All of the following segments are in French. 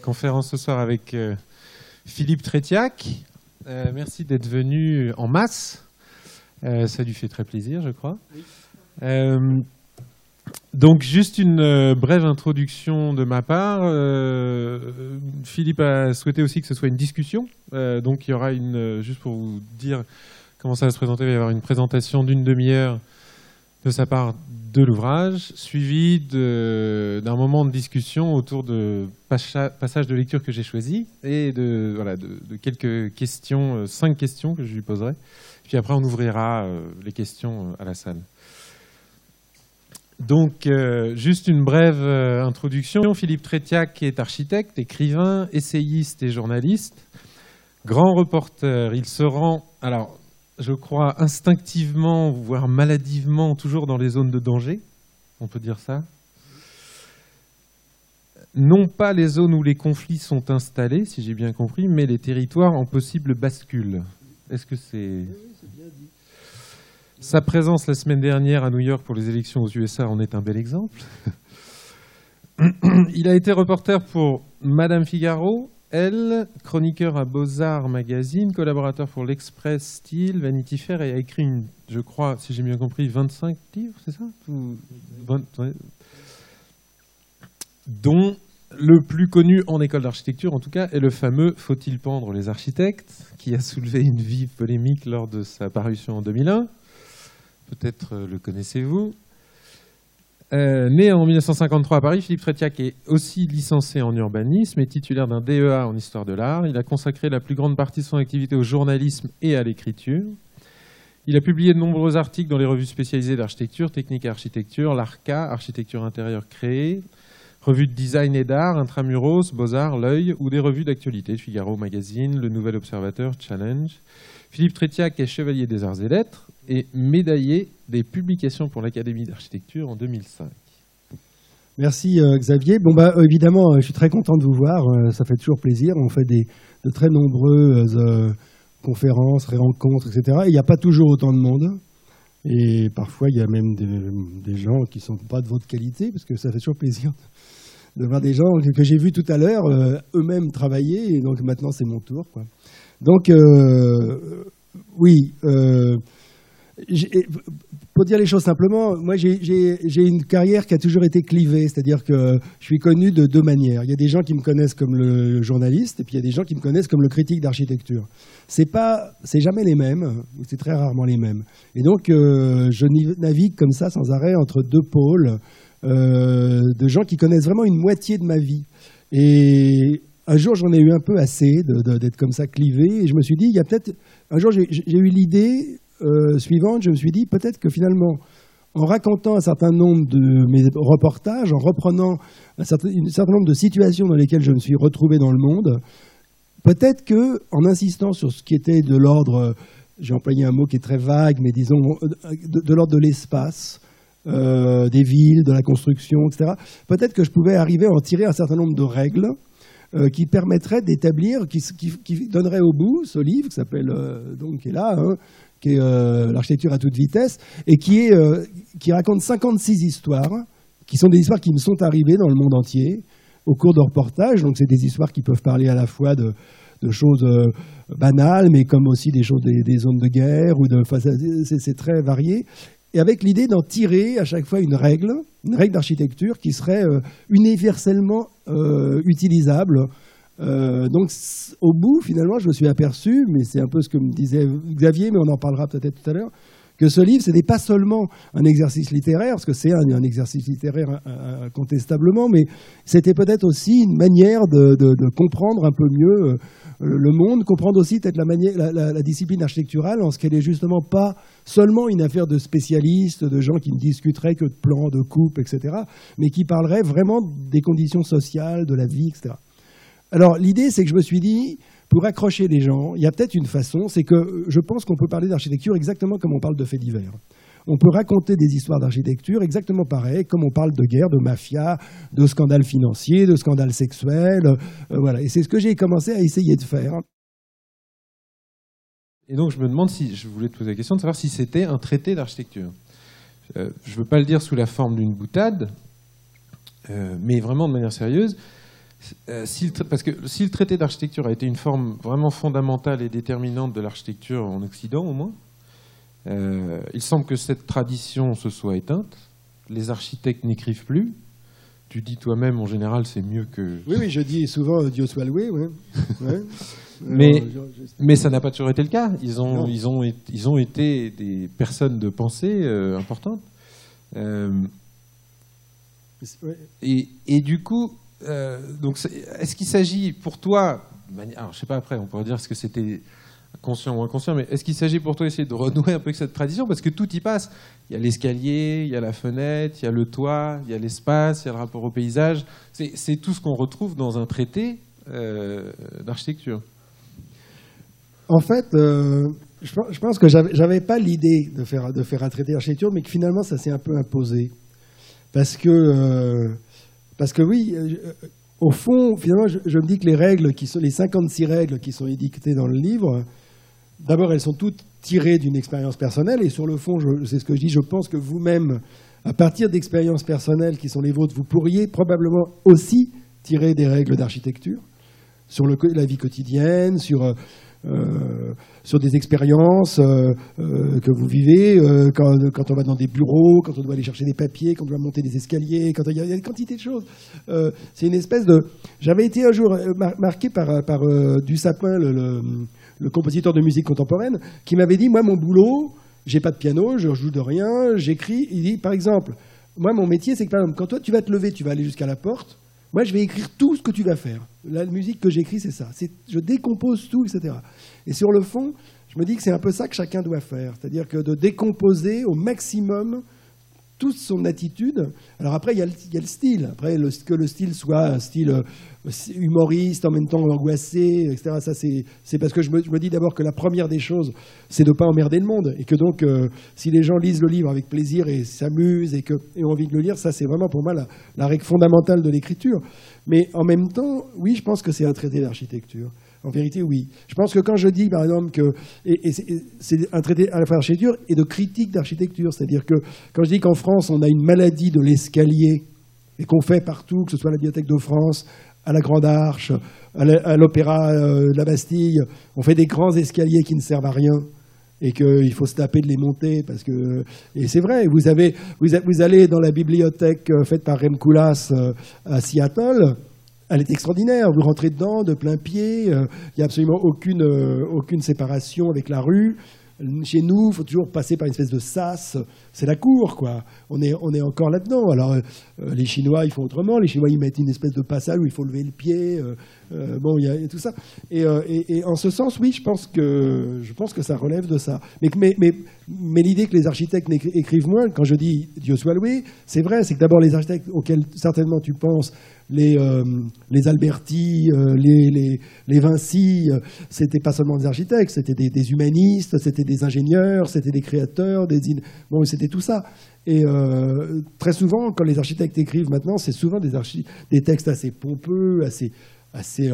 conférence ce soir avec euh, Philippe Trétiac. Euh, merci d'être venu en masse. Euh, ça lui fait très plaisir, je crois. donc, juste une brève introduction de ma part. Philippe a souhaité aussi que ce soit une discussion. donc, il y aura une, juste pour vous dire comment ça va se présenter, il va y avoir une présentation d'une demi-heure de sa part de l'ouvrage, suivi d'un moment de discussion autour de passages de lecture que j'ai choisis et de, quelques questions, euh, cinq questions que je lui poserai. Puis après, on ouvrira euh, les questions euh, à la salle. Donc, juste une brève introduction. Philippe Trétiac est architecte, écrivain, essayiste et journaliste. Grand reporter, il se rend. Alors, je crois, instinctivement, voire maladivement, toujours dans les zones de danger. On peut dire ça Non pas les zones où les conflits sont installés, si j'ai bien compris, mais les territoires en possible bascule. Est-ce que c'est... Sa présence la semaine dernière à New York pour les élections aux USA en est un bel exemple. Il a été reporter pour Madame Figaro, elle, chroniqueur à Beaux-Arts Magazine, collaborateur pour l'Express Style, Vanity Fair, et a écrit, je crois, si j'ai bien compris, 25 livres, c'est ça? Dont le plus connu en école d'architecture, en tout cas, est le fameux Faut-il pendre les architectes qui a soulevé une vive polémique lors de sa parution en 2001. Peut-être euh, le connaissez-vous. Euh, né en 1953 à Paris, Philippe Trétiac est aussi licencié en urbanisme et titulaire d'un DEA en histoire de l'art. Il a consacré la plus grande partie de son activité au journalisme et à l'écriture. Il a publié de nombreux articles dans les revues spécialisées d'architecture, technique et architecture, l'ARCA, architecture intérieure créée, revues de design et d'art, Intramuros, Beaux-Arts, L'œil ou des revues d'actualité, Figaro Magazine, Le Nouvel Observateur, Challenge. Philippe Trétiac est chevalier des arts et lettres et médaillé des publications pour l'Académie d'architecture en 2005. Merci euh, Xavier. Bon bah évidemment, euh, je suis très content de vous voir. Euh, ça fait toujours plaisir. On fait des, de très nombreuses conférences, rencontres, etc. il n'y a pas toujours autant de monde. Et parfois, il y a même des, gens qui ne sont pas de votre qualité, parce que ça fait toujours plaisir de voir des gens que j'ai vus tout à l'heure eux-mêmes travailler. Et donc maintenant, c'est mon tour. Donc, oui pour dire les choses simplement, moi j'ai une carrière qui a toujours été clivée, c'est-à-dire que je suis connu de deux manières. Il y a des gens qui me connaissent comme le journaliste, et puis il y a des gens qui me connaissent comme le critique d'architecture. C'est pas, c'est jamais les mêmes, c'est très rarement les mêmes. Et donc euh, je navigue comme ça sans arrêt entre deux pôles euh, de gens qui connaissent vraiment une moitié de ma vie. Et un jour, j'en ai eu un peu assez d'être comme ça clivé, et je me suis dit, il y a peut-être un jour, j'ai eu l'idée euh, suivante, je me suis dit peut-être que finalement, en racontant un certain nombre de mes reportages, en reprenant un certain, nombre de situations dans lesquelles je me suis retrouvé dans le monde, peut-être que, en insistant sur ce qui était de l'ordre, j'ai employé un mot qui est très vague, mais disons de, l'ordre de l'espace, euh, des villes, de la construction, etc. Peut-être que je pouvais arriver à en tirer un certain nombre de règles euh, qui permettraient d'établir, qui, donneraient au bout ce livre qui s'appelle donc qui est là, hein, qui est euh, l'architecture à toute vitesse, et qui, est, euh, qui raconte 56 histoires, qui sont des histoires qui me sont arrivées dans le monde entier au cours de reportages. Donc c'est des histoires qui peuvent parler à la fois de, de choses euh, banales, mais comme aussi des choses des, zones de guerre, ou de, c'est très varié. Et avec l'idée d'en tirer à chaque fois une règle, une règle d'architecture qui serait universellement utilisable. Euh, donc, au bout, finalement, je me suis aperçu, mais c'est un peu ce que me disait Xavier, mais on en parlera peut-être tout à l'heure, que ce livre, ce n'est pas seulement un exercice littéraire, parce que c'est un, exercice littéraire incontestablement, mais c'était peut-être aussi une manière de, comprendre un peu mieux euh, le monde, comprendre aussi peut-être la, la, la, discipline architecturale en ce qu'elle est justement pas seulement une affaire de spécialistes, de gens qui ne discuteraient que de plans, de coupes, etc., mais qui parleraient vraiment des conditions sociales, de la vie, etc. Alors l'idée, c'est que je me suis dit, pour accrocher les gens, il y a peut-être une façon, c'est que je pense qu'on peut parler d'architecture exactement comme on parle de faits divers. On peut raconter des histoires d'architecture exactement pareil, comme on parle de guerre, de mafia, de scandales financiers, de scandales sexuels. Euh, voilà. Et c'est ce que j'ai commencé à essayer de faire. Et donc je me demande si, je voulais te poser la question de savoir si c'était un traité d'architecture. Euh, je ne veux pas le dire sous la forme d'une boutade, euh, mais vraiment de manière sérieuse. Euh, parce que si le traité d'architecture a été une forme vraiment fondamentale et déterminante de l'architecture en Occident, au moins, euh, il semble que cette tradition se soit éteinte. Les architectes n'écrivent plus. Tu dis toi-même, en général, c'est mieux que. Oui, oui, je dis souvent Dieu soit loué. mais, mais ça n'a pas toujours été le cas. Ils ont, ils ont, ils ont été des personnes de pensée euh, importantes. et, et, du coup, euh, donc, est-ce qu'il s'agit pour toi, alors je sais pas après, on pourrait dire ce que c'était conscient ou inconscient, mais est-ce qu'il s'agit pour toi d'essayer de renouer un peu avec cette tradition? Parce que tout y passe. Il y a l'escalier, il y a la fenêtre, il y a le toit, il y a l'espace, il y a le rapport au paysage. C'est tout ce qu'on retrouve dans un traité euh, d'architecture. En fait, euh, je, pense que j'avais pas l'idée de faire, de faire un traité d'architecture, mais que finalement ça s'est un peu imposé. Parce que parce que oui, euh, euh, au fond, finalement, je, me dis que les règles, qui sont, les 56 règles qui sont édictées dans le livre, d'abord, elles sont toutes tirées d'une expérience personnelle. Et sur le fond, c'est ce que je dis, je pense que vous-même, à partir d'expériences personnelles qui sont les vôtres, vous pourriez probablement aussi tirer des règles d'architecture sur la vie quotidienne, sur euh, euh, sur des expériences euh, euh, que vous vivez quand, quand, on va dans des bureaux, quand on doit aller chercher des papiers, quand on doit monter des escaliers, quand il y a, une quantité de choses. c'est une espèce de. J'avais été un jour marqué par, par du sapin, le, le, compositeur de musique contemporaine, qui m'avait dit moi mon boulot, j'ai pas de piano, je joue de rien, j'écris. Il dit par exemple, moi mon métier c'est que par exemple, quand toi tu vas te lever, tu vas aller jusqu'à la porte. Moi, je vais écrire tout ce que tu vas faire. La musique que j'écris, c'est ça. Je décompose tout, etc. Et sur le fond, je me dis que c'est un peu ça que chacun doit faire. C'est-à-dire que de décomposer au maximum toute son attitude. Alors après, il y, a le, style. Après, que le style soit un style euh, humoriste, en même temps angoissé, etc. Ça, c'est parce que je me, dis d'abord que la première des choses, c'est de ne pas emmerder le monde. Et que donc, euh, si les gens lisent le livre avec plaisir et s'amusent et, ont envie de le lire, ça, c'est vraiment pour moi la règle fondamentale de l'écriture. Mais en même temps, oui, je pense que c'est un traité d'architecture. En vérité, oui. Je pense que quand je dis, par exemple, que c'est un traité à la fois d'architecture et de critique d'architecture, c'est-à-dire que quand je dis qu'en France, on a une maladie de l'escalier et qu'on fait partout, que ce soit à la Bibliothèque de France, à la Grande Arche, à l'Opéra euh, de la Bastille, on fait des grands escaliers qui ne servent à rien et qu'il faut se taper de les monter parce que et c'est vrai vous avez vous, allez dans la bibliothèque euh, faite par Rem Koolhaas euh, à Seattle elle est extraordinaire. Vous rentrez dedans de plein pied, il n'y a absolument aucune, aucune séparation avec la rue. Chez nous, il faut toujours passer par une espèce de sas. C'est la cour, quoi. On est, on est encore là-dedans. Alors, euh, les Chinois, ils font autrement. Les Chinois, ils mettent une espèce de passage où il faut lever le pied. Euh, euh, bon, il y, a tout ça. Et, et, en ce sens, oui, je pense que, je pense que ça relève de ça. Mais, mais, mais, mais l'idée que les architectes écrivent moins, quand je dis Dieu soit loué, c'est vrai. C'est que d'abord, les architectes auxquels certainement tu penses, les, euh, les Alberti, euh, les, les, les, Vinci, euh, c'était pas seulement des architectes, c'était des, humanistes, c'était des ingénieurs, c'était des créateurs, des bon, c'était tout ça. Et très souvent, quand les architectes écrivent maintenant, c'est souvent des, des textes assez pompeux, assez, assez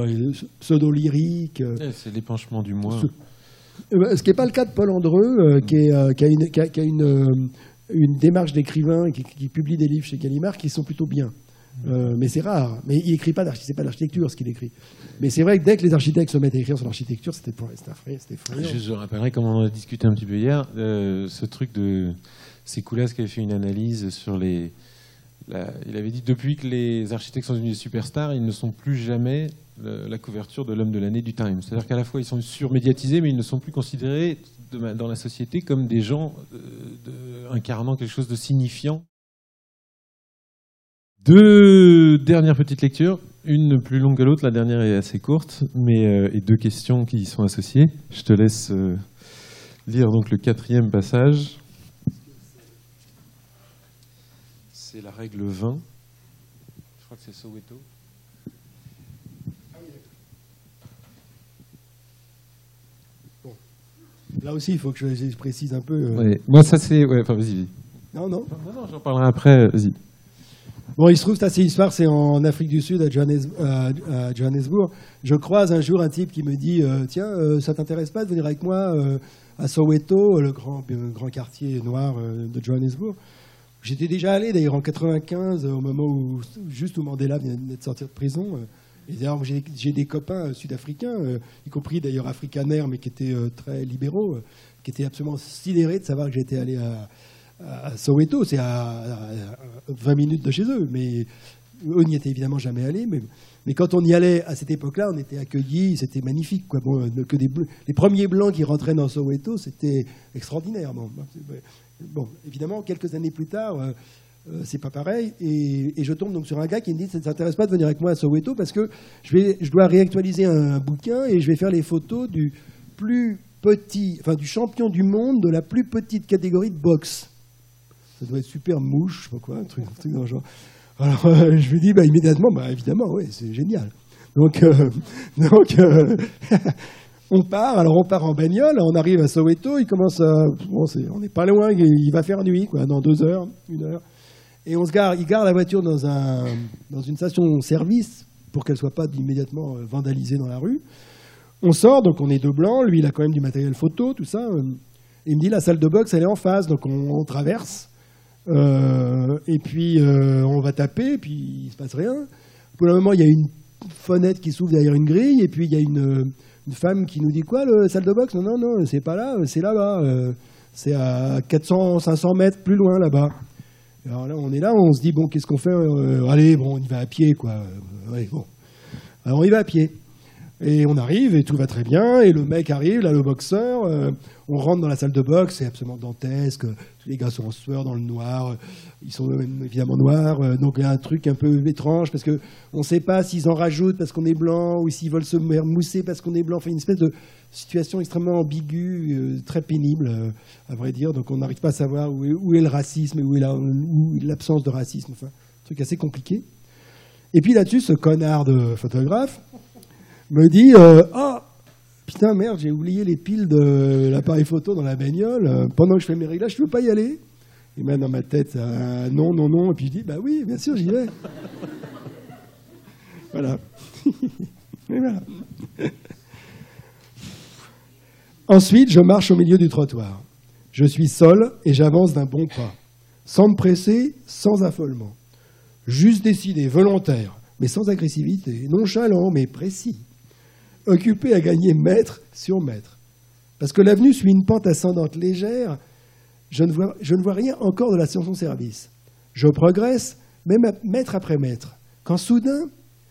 pseudo-lyriques. c'est l'épanchement du moi. Ce, qui n'est pas le cas de Paul Andreu, qui, est, qui, a une, qui, a, une, une démarche d'écrivain qui, qui, publie des livres chez Gallimard qui sont plutôt bien. Euh, mais c'est rare. Mais il écrit pas c'est pas l'architecture ce qu'il écrit. Mais c'est vrai que dès que les architectes se mettent à écrire sur l'architecture, c'était effrayant. Je, rappellerai, comme on en a discuté un petit peu hier, euh, ce truc de. C'est Koulas qui avait fait une analyse sur les. il avait dit depuis que les architectes sont devenus superstars, ils ne sont plus jamais la couverture de l'homme de l'année du Time. C'est-à-dire qu'à la fois ils sont surmédiatisés, mais ils ne sont plus considérés dans la société comme des gens euh, incarnant quelque chose de signifiant. Deux dernières petites lectures, une plus longue que l'autre, la dernière est assez courte, mais euh, et deux questions qui y sont associées. Je te laisse euh, lire donc le quatrième passage. C'est la règle 20. Je crois que c'est Soweto. Là aussi, il faut que je, précise un peu. Euh. Moi, ça c'est. Ouais, enfin, vas-y. Non, non. Non, non, j'en parlerai après. Vas-y. Bon, il se trouve, c'est assez histoire, c'est en Afrique du Sud, à, Johannesburg. Je croise un jour un type qui me dit euh, Tiens, euh, ça t'intéresse pas de venir avec moi euh, à Soweto, le grand, grand quartier noir de Johannesburg? J'étais déjà allé d'ailleurs en 95, au moment où, juste où Mandela venait de sortir de prison. Et d'ailleurs, j'ai des copains sud-africains, y compris d'ailleurs africaners, mais qui étaient très libéraux, qui étaient absolument sidérés de savoir que j'étais allé à, à Soweto, c'est à, 20 minutes de chez eux, mais eux n'y étaient évidemment jamais allés. Mais, quand on y allait à cette époque-là, on était accueillis, c'était magnifique. Quoi. Bon, que des les premiers blancs qui rentraient dans Soweto, c'était extraordinaire. Bon, évidemment, quelques années plus tard, euh, euh, c'est pas pareil. Et, je tombe donc sur un gars qui me dit ça ne t'intéresse pas de venir avec moi à Soweto parce que je, vais, je dois réactualiser un, bouquin et je vais faire les photos du plus petit, enfin du champion du monde de la plus petite catégorie de boxe ça doit être super mouche, je sais pas quoi, un truc, dans le genre. Alors euh, je lui dis bah, immédiatement, bah, évidemment, oui, c'est génial. Donc, euh, donc euh, on part, alors on part en bagnole, on arrive à Soweto, il commence à. on n'est pas loin, il va faire nuit, dans deux heures, une heure. Et on se gare, il gare la voiture dans, un, dans une station-service pour qu'elle ne soit pas immédiatement vandalisée dans la rue. On sort, donc on est deux blancs, lui il a quand même du matériel photo, tout ça. Il me dit la salle de boxe elle est en face, donc on traverse. Euh, et puis euh, on va taper, et puis il se passe rien. Pour le moment, il y a une fenêtre qui s'ouvre derrière une grille, et puis il y a une, femme qui nous dit quoi, le salle de boxe? Non, non, non, c'est pas là, c'est là-bas. Euh, c'est à 400, 500 mètres plus loin là-bas. Alors là, on est là, on se dit bon, qu'est-ce qu'on fait? Allez, bon, on y va à pied, quoi. bon. Alors on y va à pied. Et on arrive et tout va très bien. Et le mec arrive, là, le boxeur. Euh, on rentre dans la salle de boxe, c'est absolument dantesque. Tous les gars sont en sueur dans le noir. Ils sont évidemment noirs. Euh, donc il y a un truc un peu étrange parce qu'on ne sait pas s'ils en rajoutent parce qu'on est blanc ou s'ils veulent se mousser parce qu'on est blanc. Enfin, une espèce de situation extrêmement ambiguë, euh, très pénible, à vrai dire. Donc on n'arrive pas à savoir où est, le racisme et où est l'absence de racisme. Enfin, un truc assez compliqué. Et puis là-dessus, ce connard de photographe me dit euh, Ah, putain, merde, j'ai oublié les piles de l'appareil photo dans la bagnole. Euh, pendant que je fais mes réglages, je ne peux pas y aller. Il met dans ma tête euh, Non, non, non. Et puis je dis Bah oui, bien sûr, j'y vais. voilà. voilà. Ensuite, je marche au milieu du trottoir. Je suis seul et j'avance d'un bon pas, sans me presser, sans affolement. Juste décidé, volontaire, mais sans agressivité, nonchalant, mais précis occupé à gagner mètre sur mètre. Parce que l'avenue suit une pente ascendante légère, je ne vois, rien encore de la station-service. Je progresse, même mètre après mètre, quand soudain,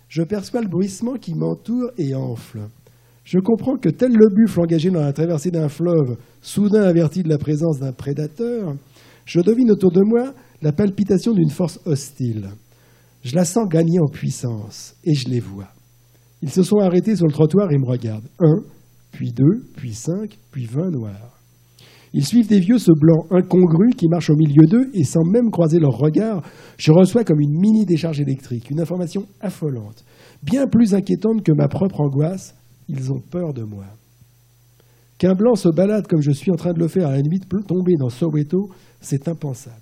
je perçois le bruissement qui m'entoure et enfle. Je comprends que tel le buffle engagé dans la traversée d'un fleuve, soudain averti de la présence d'un prédateur, je devine autour de moi la palpitation d'une force hostile. Je la sens gagner en puissance et je les vois. Ils se sont arrêtés sur le trottoir et me regardent. Un, puis deux, puis cinq, puis vingt noirs. Ils suivent des vieux ce blanc incongru qui marche au milieu d'eux et sans même croiser leur regard, je reçois comme une mini décharge électrique, une information affolante, bien plus inquiétante que ma propre angoisse. Ils ont peur de moi. Qu'un blanc se balade comme je suis en train de le faire à la nuit tomber dans Soweto, c'est impensable.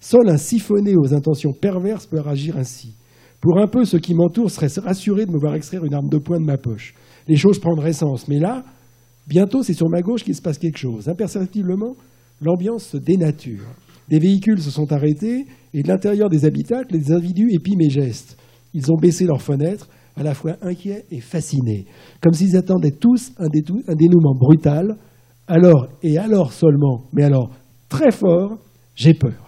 Seul un siphonné aux intentions perverses peut agir ainsi. Pour un peu, ceux qui m'entourent seraient rassurés de me voir extraire une arme de poing de ma poche. Les choses prendraient sens. Mais là, bientôt, c'est sur ma gauche qu'il se passe quelque chose. Imperceptiblement, l'ambiance se dénature. Des véhicules se sont arrêtés et de l'intérieur des habitacles, les individus épient mes gestes. Ils ont baissé leurs fenêtres, à la fois inquiets et fascinés, comme s'ils attendaient tous un, un dénouement brutal. Alors, et alors seulement, mais alors très fort, j'ai peur.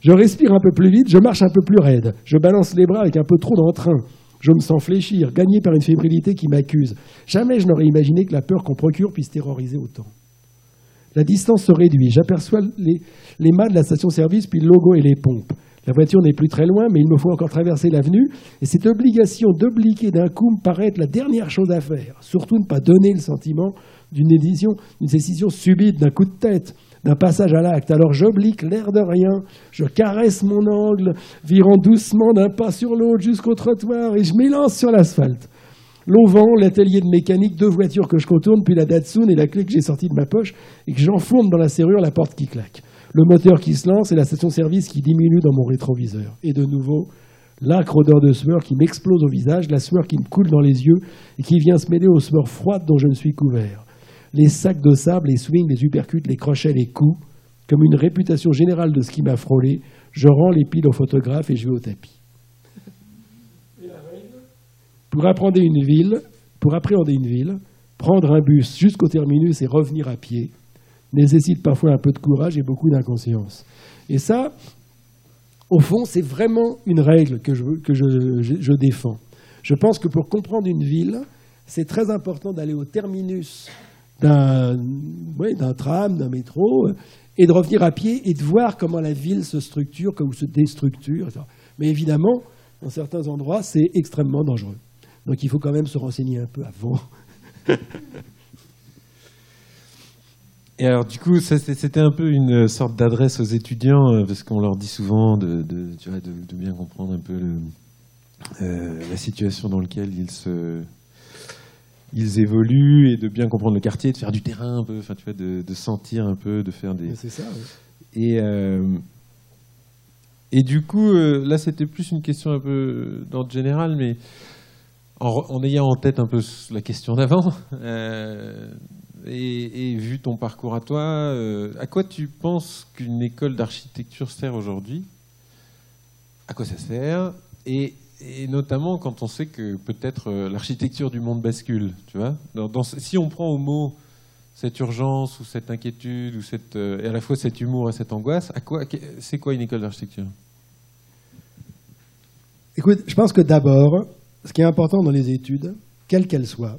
Je respire un peu plus vite, je marche un peu plus raide, je balance les bras avec un peu trop d'entrain. Je me sens fléchir, gagné par une fébrilité qui m'accuse. Jamais je n'aurais imaginé que la peur qu'on procure puisse terroriser autant. La distance se réduit. J'aperçois les, mâts de la station-service, puis le logo et les pompes. La voiture n'est plus très loin, mais il me faut encore traverser l'avenue. Et cette obligation d'obliquer d'un coup me paraît être la dernière chose à faire. Surtout ne pas donner le sentiment d'une décision subite, d'un coup de tête d'un passage à l'acte. Alors j'oblique l'air de rien, je caresse mon angle, virant doucement d'un pas sur l'autre jusqu'au trottoir et je m'élance sur l'asphalte. L'auvent, l'atelier de mécanique, deux voitures que je contourne, puis la Datsun et la clé que j'ai sortie de ma poche et que j'enfourne dans la serrure, la porte qui claque. Le moteur qui se lance et la station-service qui diminue dans mon rétroviseur. Et de nouveau, l'âcre odeur de sueur qui m'explose au visage, la sueur qui me coule dans les yeux et qui vient se mêler aux sueurs froides dont je me suis couvert les sacs de sable, les swings, les uppercuts, les crochets, les coups, comme une réputation générale de ce qui m'a frôlé, je rends les piles au photographe et je vais au tapis. Pour appréhender une ville, pour appréhender une ville, prendre un bus jusqu'au terminus et revenir à pied nécessite parfois un peu de courage et beaucoup d'inconscience. Et ça, au fond, c'est vraiment une règle que je, défends. Je pense que pour comprendre une ville, c'est très important d'aller au terminus d'un tram, d'un métro, et de revenir à pied et de voir comment la ville se structure, comment se déstructure. Mais évidemment, dans certains endroits, c'est extrêmement dangereux. Donc il faut quand même se renseigner un peu avant. Et alors, du coup, c'était un peu une sorte d'adresse aux étudiants, euh, parce qu'on leur dit souvent de, bien comprendre un peu euh, la situation dans laquelle ils se, ils évoluent et de bien comprendre le quartier, de faire du terrain un peu, enfin, tu vois, de, sentir un peu, de faire des. C'est ça. Et euh, et du coup, là, c'était plus une question un peu d'ordre général, mais en, ayant en tête un peu la question d'avant, euh, et, vu ton parcours à toi, euh, à quoi tu penses qu'une école d'architecture sert aujourd'hui? À quoi ça sert? Et, notamment quand on sait que peut-être euh, l'architecture du monde bascule, tu vois Si on prend au mot cette urgence ou cette inquiétude ou cette, et à la fois cet humour et cette angoisse, à quoi c'est quoi une école d'architecture? Écoute, je pense que d'abord, ce qui est important dans les études, quelles qu'elles soient,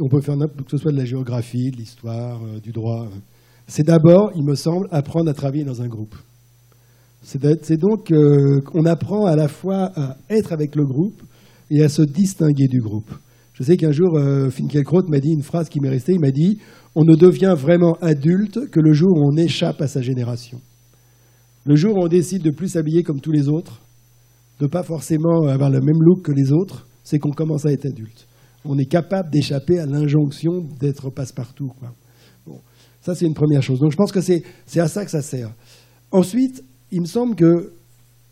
on peut faire que ce soit de la géographie, de l'histoire, euh, du droit, euh, c'est d'abord, il me semble, apprendre à travailler dans un groupe. C'est donc euh, qu'on apprend à la fois à être avec le groupe et à se distinguer du groupe. Je sais qu'un jour, Finkielkraut m'a dit une phrase qui m'est restée, il m'a dit « On ne devient vraiment adulte que le jour où on échappe à sa génération. Le jour où on décide de plus s'habiller comme tous les autres, de pas forcément avoir le même look que les autres, c'est qu'on commence à être adulte. On est capable d'échapper à l'injonction d'être passe-partout. Bon, ça, c'est une première chose. Donc je pense que c'est à ça que ça sert. Ensuite, il me semble que,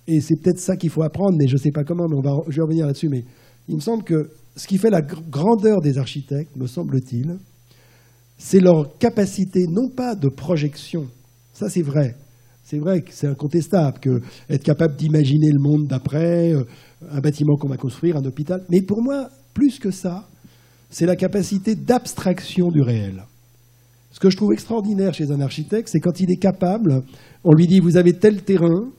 et c'est peut-être ça qu'il faut apprendre, mais je ne sais pas comment, mais je vais revenir là-dessus, mais il me semble que ce qui fait la grandeur des architectes, me semble-t-il, c'est leur capacité, non pas de projection, ça c'est vrai, c'est vrai que c'est incontestable que être capable d'imaginer le monde d'après, euh, un bâtiment qu'on va construire, un hôpital. Mais pour moi, plus que ça, c'est la capacité d'abstraction du réel. Ce que je trouve extraordinaire chez un architecte, c'est quand il est capable, on lui dit vous avez tel terrain,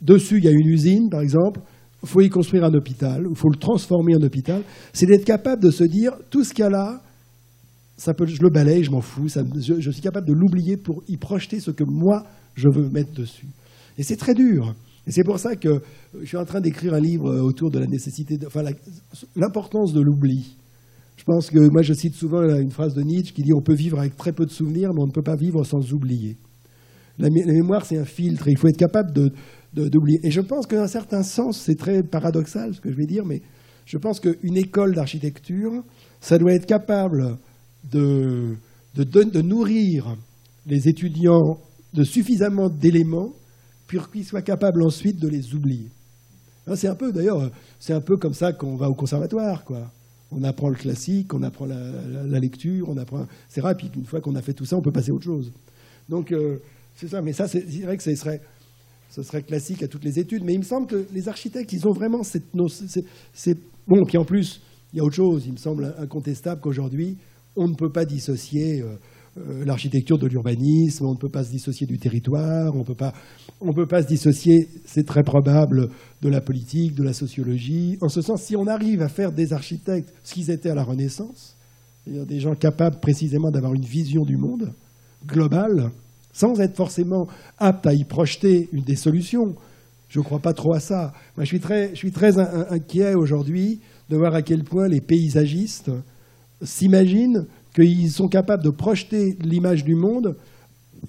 dessus il y a une usine par exemple, il faut y construire un hôpital, il faut le transformer en hôpital, c'est d'être capable de se dire tout ce qu'il y a là, ça peut, je le balaye, je m'en fous, je suis capable de l'oublier pour y projeter ce que moi je veux mettre dessus. Et c'est très dur. Et c'est pour ça que je suis en train d'écrire un livre autour de la nécessité, de, enfin, l'importance de l'oubli. Je pense que moi, je cite souvent une phrase de Nietzsche qui dit on peut vivre avec très peu de souvenirs, mais on ne peut pas vivre sans oublier. La, mémoire, c'est un filtre. Et il faut être capable d'oublier. et je pense qu'un certain sens, c'est très paradoxal ce que je vais dire, mais je pense qu'une école d'architecture, ça doit être capable de, de nourrir les étudiants de suffisamment d'éléments pour qu'ils soient capables ensuite de les oublier. Hein, c'est un peu, d'ailleurs, c'est un peu comme ça qu'on va au conservatoire, quoi. On apprend le classique, on apprend la, lecture, on apprend. C'est rapide. Une fois qu'on a fait tout ça, on peut passer à autre chose. Donc euh, c'est ça. Mais ça, c'est vrai que ce serait, classique à toutes les études. Mais il me semble que les architectes, ils ont vraiment cette. C'est bon. Puis en plus, il y a autre chose. Il me semble incontestable qu'aujourd'hui, on ne peut pas dissocier. Euh, l'architecture de l'urbanisme, on ne peut pas se dissocier du territoire, on ne peut pas se dissocier, c'est très probable, de la politique, de la sociologie. En ce sens, si on arrive à faire des architectes ce qu'ils étaient à la Renaissance, c'est-à-dire des gens capables précisément d'avoir une vision du monde globale, sans être forcément aptes à y projeter des solutions, je ne crois pas trop à ça. Moi, je suis très, je suis très inquiet aujourd'hui de voir à quel point les paysagistes s'imaginent qu'ils sont capables de projeter l'image du monde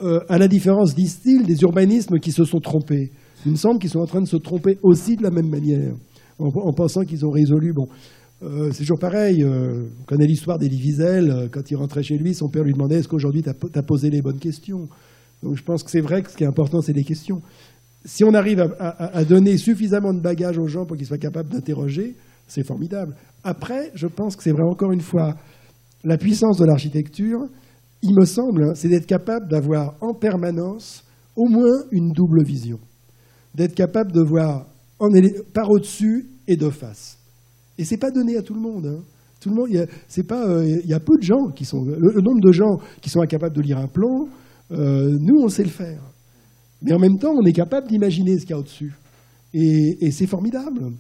euh, à la différence, disent-ils, des urbanismes qui se sont trompés. Il me semble qu'ils sont en train de se tromper aussi de la même manière, en, pensant qu'ils ont résolu. Bon, euh, c'est toujours pareil. Euh, on connaît l'histoire d'Elie Wiesel. Quand il rentrait chez lui, son père lui demandait Est-ce qu'aujourd'hui tu as, posé les bonnes questions? Donc je pense que c'est vrai que ce qui est important, c'est les questions. Si on arrive à donner suffisamment de bagages aux gens pour qu'ils soient capables d'interroger, c'est formidable. Après, je pense que c'est vrai encore une fois la puissance de l'architecture, il me semble, c'est d'être capable d'avoir en permanence au moins une double vision. D'être capable de voir par au-dessus et de face. Et c'est pas donné à tout le monde. Hein. Tout le monde, il y, il y a peu de gens qui sont, le, nombre de gens qui sont incapables de lire un plan, nous on sait le faire. Mais en même temps, on est capable d'imaginer ce qu'il y a au-dessus. Et, c'est formidable.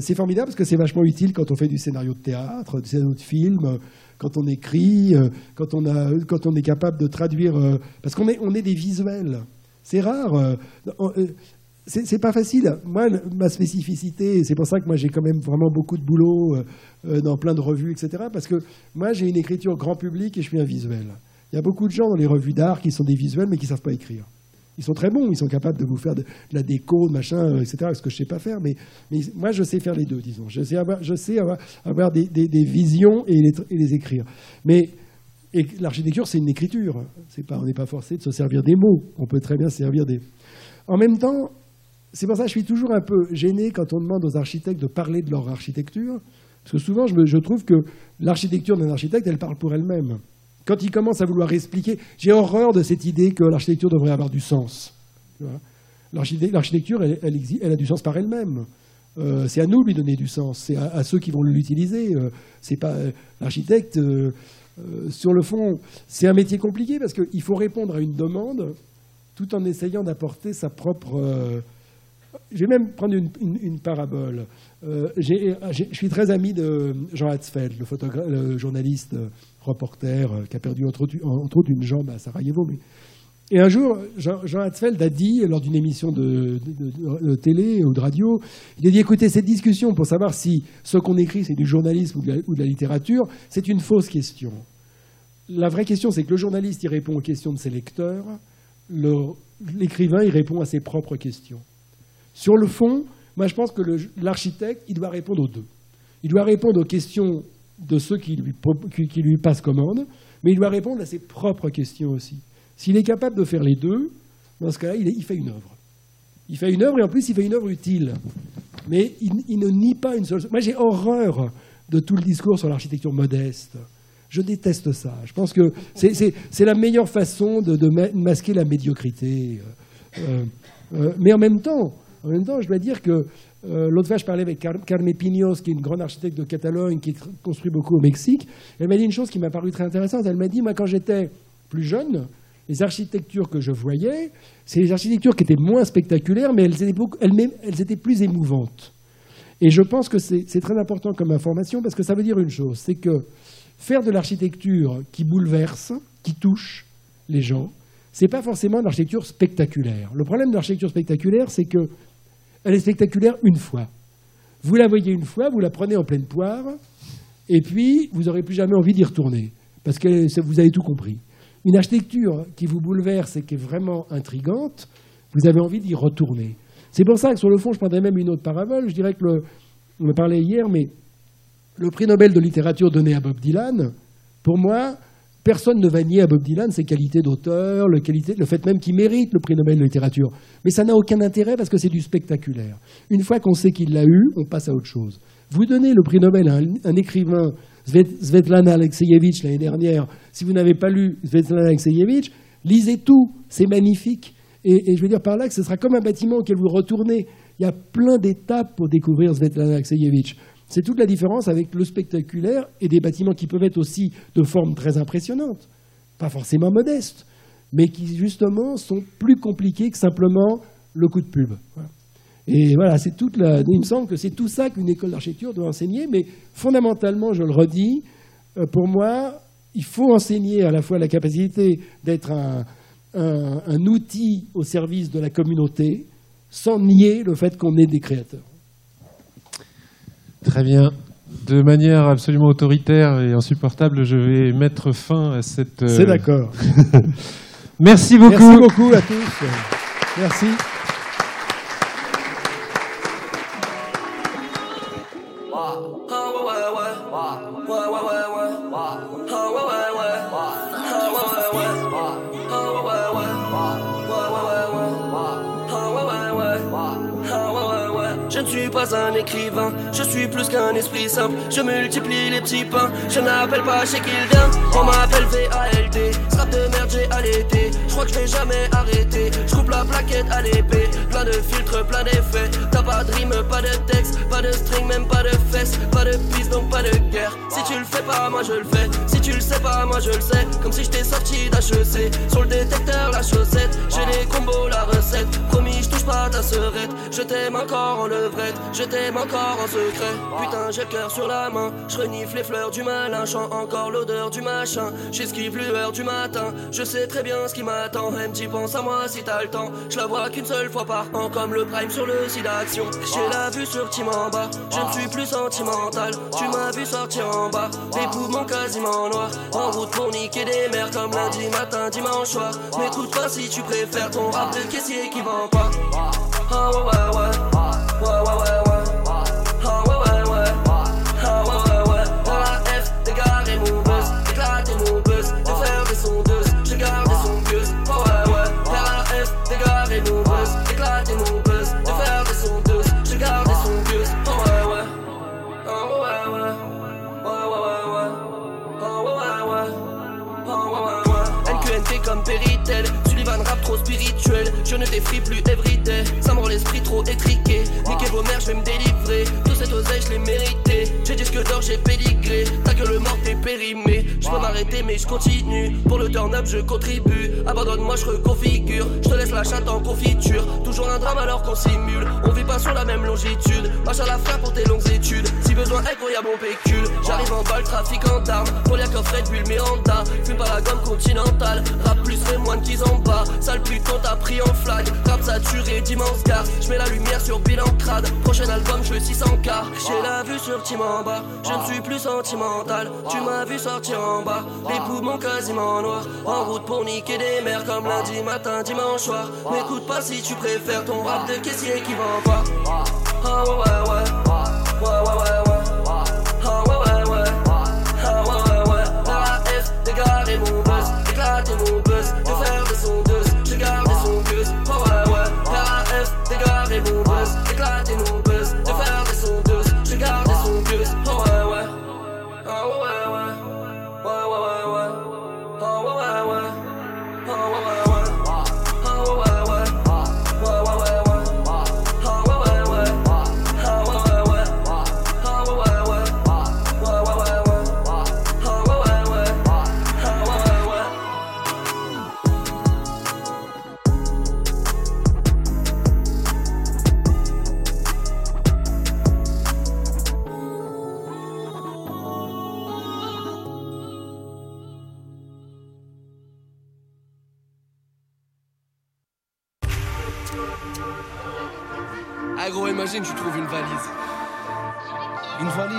c'est formidable parce que c'est vachement utile quand on fait du scénario de théâtre, du scénario de film, quand on écrit, quand on, a, quand on est capable de traduire. parce qu'on est, est des visuels. C'est rare c'est pas facile. Moi, ma spécificité, c'est pour ça que moi j'ai quand même vraiment beaucoup de boulot euh, euh, dans plein de revues, etc. Parce que moi j'ai une écriture grand public et je suis un visuel. Il y a beaucoup de gens dans les revues d'art qui sont des visuels mais qui ne savent pas écrire. Ils sont très bons, ils sont capables de vous faire de, la déco, machin, euh, etc. Ce que je ne sais pas faire, mais, moi je sais faire les deux, disons. Je sais avoir, des, visions et les, écrire. Mais l'architecture, c'est une écriture. On n'est pas forcé de se servir des mots. On peut très bien se servir des. En même temps, c'est pour ça que je suis toujours un peu gêné quand on demande aux architectes de parler de leur architecture, parce que souvent je, trouve que l'architecture d'un architecte, elle parle pour elle-même. Quand il commence à vouloir expliquer, j'ai horreur de cette idée que l'architecture devrait avoir du sens. L'architecture, elle, elle, a du sens par elle-même. Euh, c'est à nous de lui donner du sens, c'est à, ceux qui vont l'utiliser. Euh, pas euh, l'architecte. sur le fond, c'est un métier compliqué parce qu'il faut répondre à une demande tout en essayant d'apporter sa propre je vais même prendre une, parabole. Euh, je suis très ami de Jean Hatzfeld, le, journaliste, euh, reporter, euh, qui a perdu entre, autres une jambe à Sarajevo. Et un jour, Jean, Hatzfeld a dit, lors d'une émission de, télé ou de radio, il a dit écoutez, cette discussion pour savoir si ce qu'on écrit c'est du journalisme ou de la, littérature, c'est une fausse question. La vraie question, c'est que le journaliste, il répond aux questions de ses lecteurs, l'écrivain, il répond à ses propres questions. Sur le fond, moi je pense que l'architecte, il doit répondre aux deux. Il doit répondre aux questions de ceux qui lui, passent commande, mais il doit répondre à ses propres questions aussi. S'il est capable de faire les deux, dans ce cas-là, il, fait une œuvre. Il fait une œuvre et en plus il fait une œuvre utile. Mais il, ne nie pas une seule. Moi j'ai horreur de tout le discours sur l'architecture modeste. Je déteste ça. Je pense que c'est la meilleure façon de, masquer la médiocrité. Euh, euh, mais en même temps, en même temps, je dois dire que euh, l'autre fois, je parlais avec Carme Pinos, qui est une grande architecte de Catalogne, qui construit beaucoup au Mexique. Elle m'a dit une chose qui m'a paru très intéressante. Elle m'a dit, moi, quand j'étais plus jeune, les architectures que je voyais, c'est les architectures qui étaient moins spectaculaires, mais elles étaient, elles étaient plus émouvantes. Et je pense que c'est très important comme information parce que ça veut dire une chose, c'est que faire de l'architecture qui bouleverse, qui touche les gens, ce n'est pas forcément une architecture spectaculaire. Le problème de l'architecture spectaculaire, c'est que elle est spectaculaire une fois. Vous la voyez une fois, vous la prenez en pleine poire, et puis vous n'aurez plus jamais envie d'y retourner, parce que vous avez tout compris. Une architecture qui vous bouleverse et qui est vraiment intrigante, vous avez envie d'y retourner. C'est pour ça que sur le fond, je prendrais même une autre parabole. Je dirais que, le, on me parlait hier, mais le prix Nobel de littérature donné à Bob Dylan, pour moi, Personne ne va nier à Bob Dylan ses qualités d'auteur, le, fait même qu'il mérite le prix Nobel de littérature. Mais ça n'a aucun intérêt parce que c'est du spectaculaire. Une fois qu'on sait qu'il l'a eu, on passe à autre chose. Vous donnez le prix Nobel à un, écrivain, Svetlana Alexeyevich, l'année dernière. Si vous n'avez pas lu Svetlana Alexeyevich, lisez tout, c'est magnifique. Et, je veux dire par là que ce sera comme un bâtiment auquel vous retournez. Il y a plein d'étapes pour découvrir Svetlana Alexeyevich. C'est toute la différence avec le spectaculaire et des bâtiments qui peuvent être aussi de forme très impressionnante, pas forcément modestes, mais qui justement sont plus compliqués que simplement le coup de pub. Et voilà, c'est toute la. Il me semble que c'est tout ça qu'une école d'architecture doit enseigner, mais fondamentalement, je le redis, euh, pour moi, il faut enseigner à la fois la capacité d'être un, un outil au service de la communauté, sans nier le fait qu'on est des créateurs. Très bien. De manière absolument autoritaire et insupportable, je vais mettre fin à cette. Euh, C'est d'accord. Merci beaucoup. Merci beaucoup à tous. Merci. Un écrivain, je suis plus qu'un esprit simple. Je multiplie les petits pains, je n'appelle pas chez qui il vient. On m'appelle VALD, strap de merde j'ai allaité. Je crois que je vais jamais arrêter, je coupe la plaquette à l'épée. Filtres, plein d'effets. T'as pas de rime, pas de texte, pas de string, même pas de fesses. Pas de piste, donc pas de guerre. Si tu le fais pas, moi je le fais. Si tu le sais pas, moi je le sais. Comme si j'étais sorti d'HEC. Sur le détecteur, la chaussette. J'ai les combos, la recette. Promis, je touche pas ta serette. Je t'aime encore en levrette. Je t'aime encore en secret. Putain, j'ai le cœur sur la main. Je renifle les fleurs du malin. Chant encore l'odeur du machin. J'esquive l'heure du matin. Je sais très bien ce qui m'attend. tu pense à moi si t'as le temps. Je la vois qu'une seule fois par an. Comme le prime sur le site d'action. J'ai la vue sur Tim en bas. Je ne suis plus sentimental. Tu m'as vu sortir en bas. Les poumons quasiment noirs. En route pour niquer des mers comme lundi matin, dimanche soir. M'écoute pas si tu préfères ton rap de caissier qui vend pas. Ah ouais ouais ouais. Ouais ouais ouais Je ne t'effrie plus everyday. Ça l'esprit trop étriqué. Niquez vos mères, je vais me délivrer. Tout cet oseille, je l'ai mérité. J'ai disque d'or, j'ai pédigré. Ta gueule morte est périmée. Je peux m'arrêter, mais je continue. Pour le turn-up, je contribue. Abandonne-moi, je reconfigure. Je te laisse la chatte en confiture. Toujours un drame alors qu'on simule. On vit pas sur la même longitude. Marche à la fin pour tes longues études. Si besoin, incroyable, mon pécule. J'arrive en balle, trafic en d'armes. Pour les coffrets de bulle, Miranda. Fume pas la gomme continentale. Rap plus les moines qu'ils en bas. Sale pute, on t'a pris en flag. Rap saturé, d'immense gare. Je mets la lumière sur bilan crade. Prochain album, je 600k. J'ai la vue sur Tim en bas. Je ne suis plus sentimental. Tu m'as vu sortir en bas. Les poumons quasiment noirs. En route pour niquer des mers comme lundi matin, dimanche soir. M'écoute pas si tu préfères ton rap de caissier qui vend pas. Ah ouais ouais ouais. Ouais ouais ouais ouais. Ah ouais ouais ouais. Ah ouais ouais ouais. Mon buzz. Éclater mon buzz. De faire des sondeuses.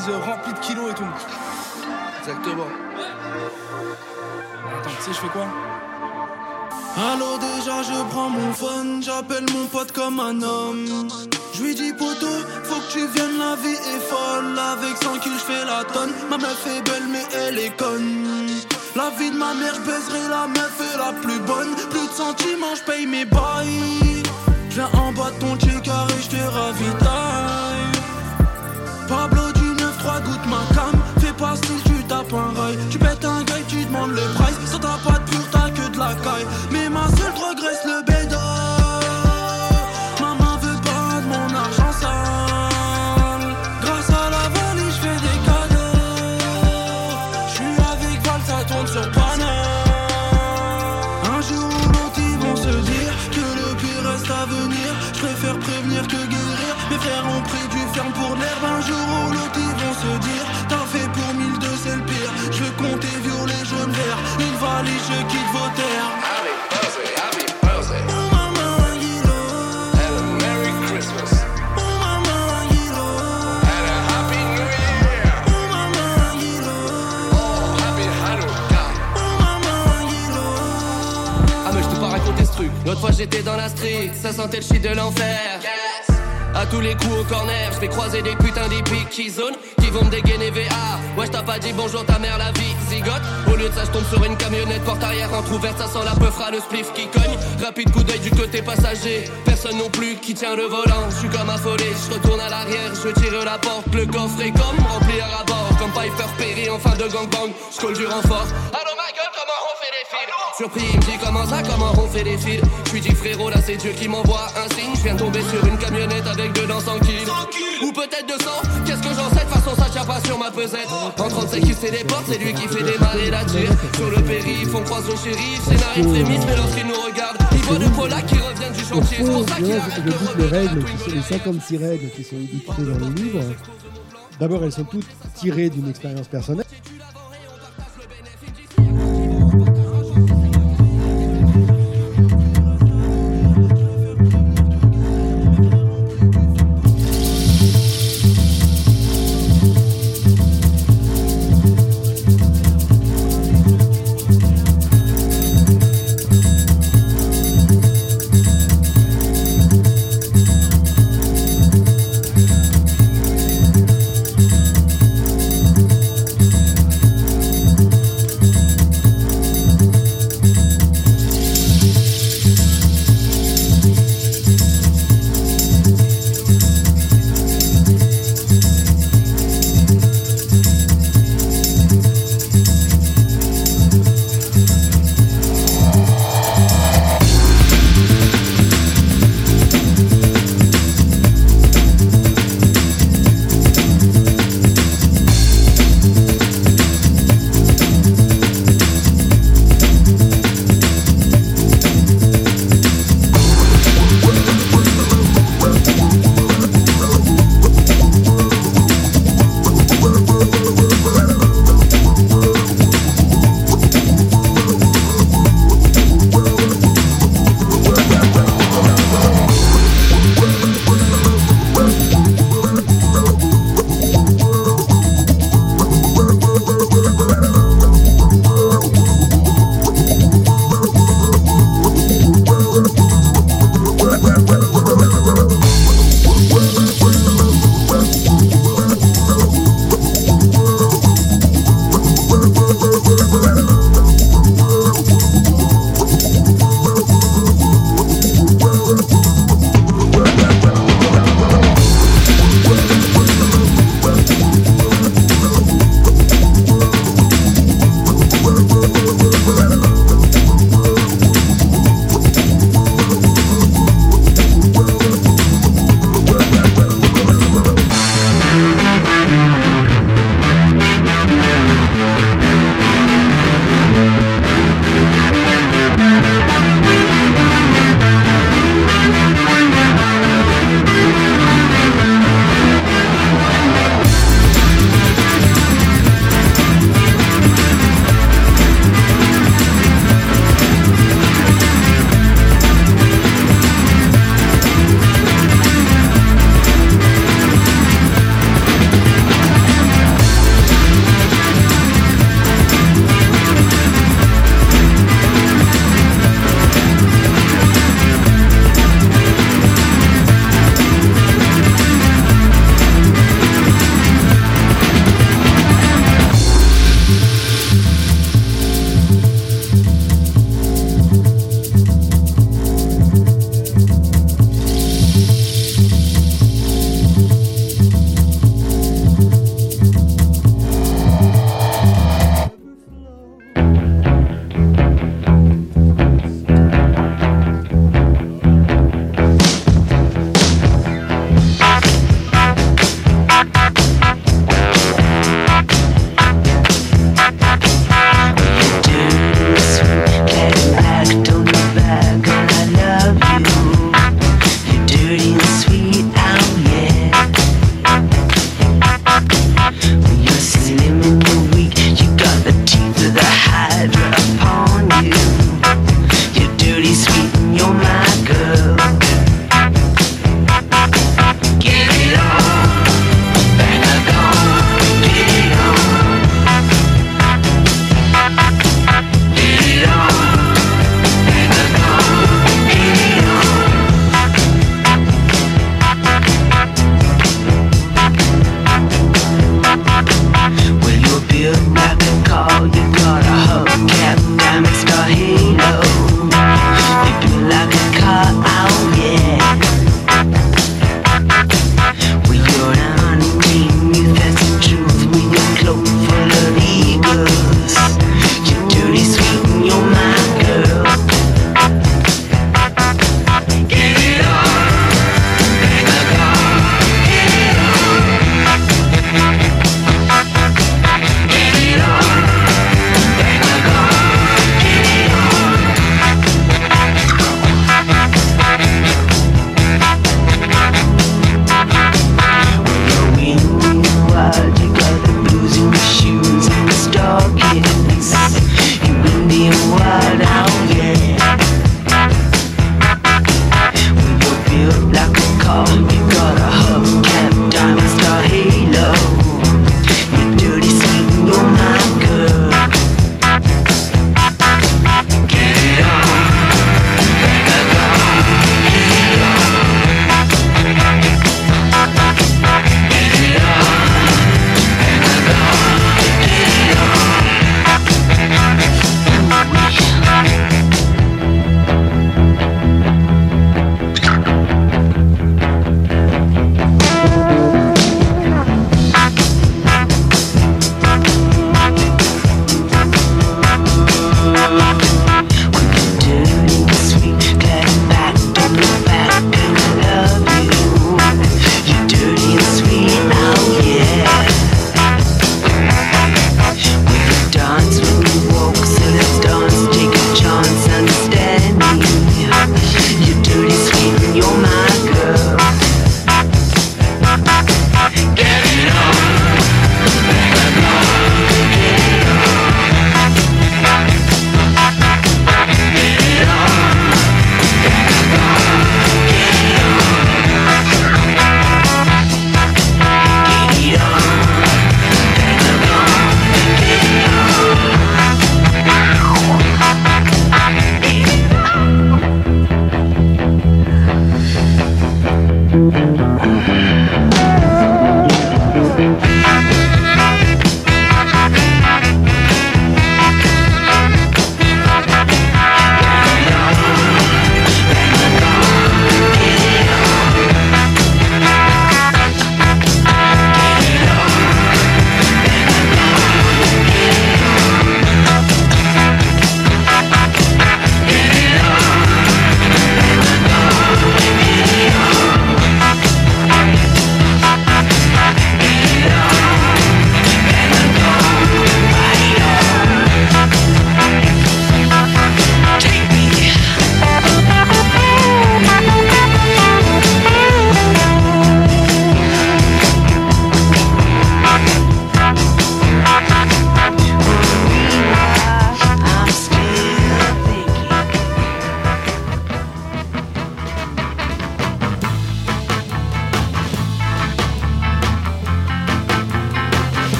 Valise euh, remplie de kilos et tout. Exactement. Attends, tu sais, je fais quoi? Allô déjà je prends mon phone, j'appelle mon pote comme un homme. Je lui dis poto, faut que tu viennes, la vie est folle. Avec 100 kills je fais la tonne, ma meuf est belle mais elle est conne. La vie de ma mère, je baiserai la meuf est la plus bonne. Plus de sentiments, je paye mes bails. Viens en bas de ton check carré, je te ravitaille Tu pètes un gars, tu demandes le price. Sans t'as pas de pure, t'as que de la caille. Mais ma seule progresse le L'autre fois j'étais dans la street Ça sentait le shit de l'enfer. À tous les coups au corner Je vais croiser des putains d'hippies qui zonent ils vont me dégainer VA. Ouais, je t'as pas dit bonjour ta mère la vie, zigote. Au lieu de ça, je tombe sur une camionnette porte arrière entrouverte, ça sent la peu fera le spliff qui cogne. Rapide coup d'œil du côté passager, personne non plus qui tient le volant. Je suis comme affolé, je retourne à l'arrière, je tire la porte, le coffre est comme rempli à bord. Comme Piper Perry en fin de gangbang, je du renfort. Allô ma gueule, comment on fait les fils? Surpris, il me dit comment ça, fait les fils dis frérot, là c'est Dieu qui m'envoie un signe. Je viens tomber sur une camionnette avec dedans 100 kills. Ou peut-être 200, qu'est-ce que j'en sais? De façon, ça tient pas sur ma pesette. En 35 qui se téléporte, c'est lui qui fait démarrer la tire. Sur le périph', on croise au shérif, scénario frémisse, mais lorsqu'il nous regarde, il voit deux Polak qui reviennent du chantier. C'est pour ça qu'il arrête le règles, qui sont les 56 règles qui sont édictées dans le livre. D'abord, elles sont toutes tirées d'une expérience personnelle.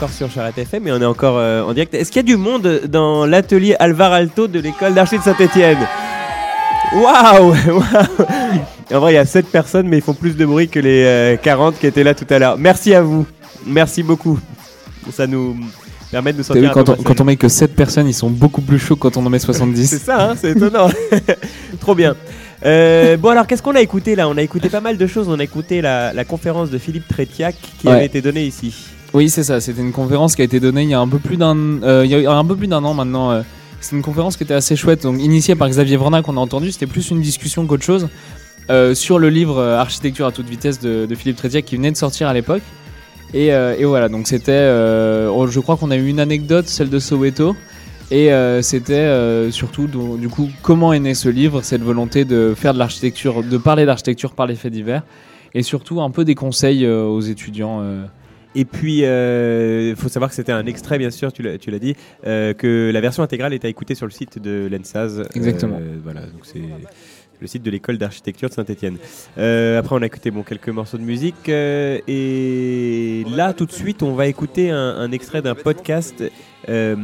Encore sur Charrette FM et on est encore euh, en direct. Est-ce qu'il y a du monde dans l'atelier Alvar Alto de l'école d'archi de Saint-Etienne Waouh. En vrai, il y a 7 personnes, mais ils font plus de bruit que les euh, 40 qui étaient là tout à l'heure. Merci à vous. Merci beaucoup. Ça nous permet de nous sentir vu, quand on, quand on met que 7 personnes, ils sont beaucoup plus chauds quand on en met C'est 70. ça, hein, c'est étonnant. Trop bien. Euh, bon alors qu'est-ce qu'on a écouté là? On a écouté pas mal de choses. On a écouté la, la conférence de Philippe Trétiac qui Ouais. avait été donnée ici. Oui, c'est ça. C'était une conférence qui a été donnée il y a un peu plus d'un, euh, il y a un peu plus d'un an maintenant. euh. C'est une conférence qui était assez chouette, initiée par Xavier Vrana qu'on a entendu. C'était plus une discussion qu'autre chose euh, sur le livre euh, Architecture à toute vitesse de, Philippe Trétiac qui venait de sortir à l'époque. Et, voilà, donc c'était, oh, je crois qu'on a eu une anecdote, celle de Soweto. Et c'était surtout du coup comment est né ce livre, cette volonté de faire de l'architecture, de parler d'architecture par les faits divers, et surtout un peu des conseils aux étudiants. Euh, Et puis, il faut savoir que c'était un extrait, bien sûr, tu l'as dit, euh, que la version intégrale est à écouter sur le site de l'ENSAS. Exactement. Euh, voilà, donc c'est le site de l'école d'architecture de Saint-Etienne. après, on a écouté bon, quelques morceaux de musique. euh, et là, tout de suite, on va écouter un, un extrait d'un podcast euh,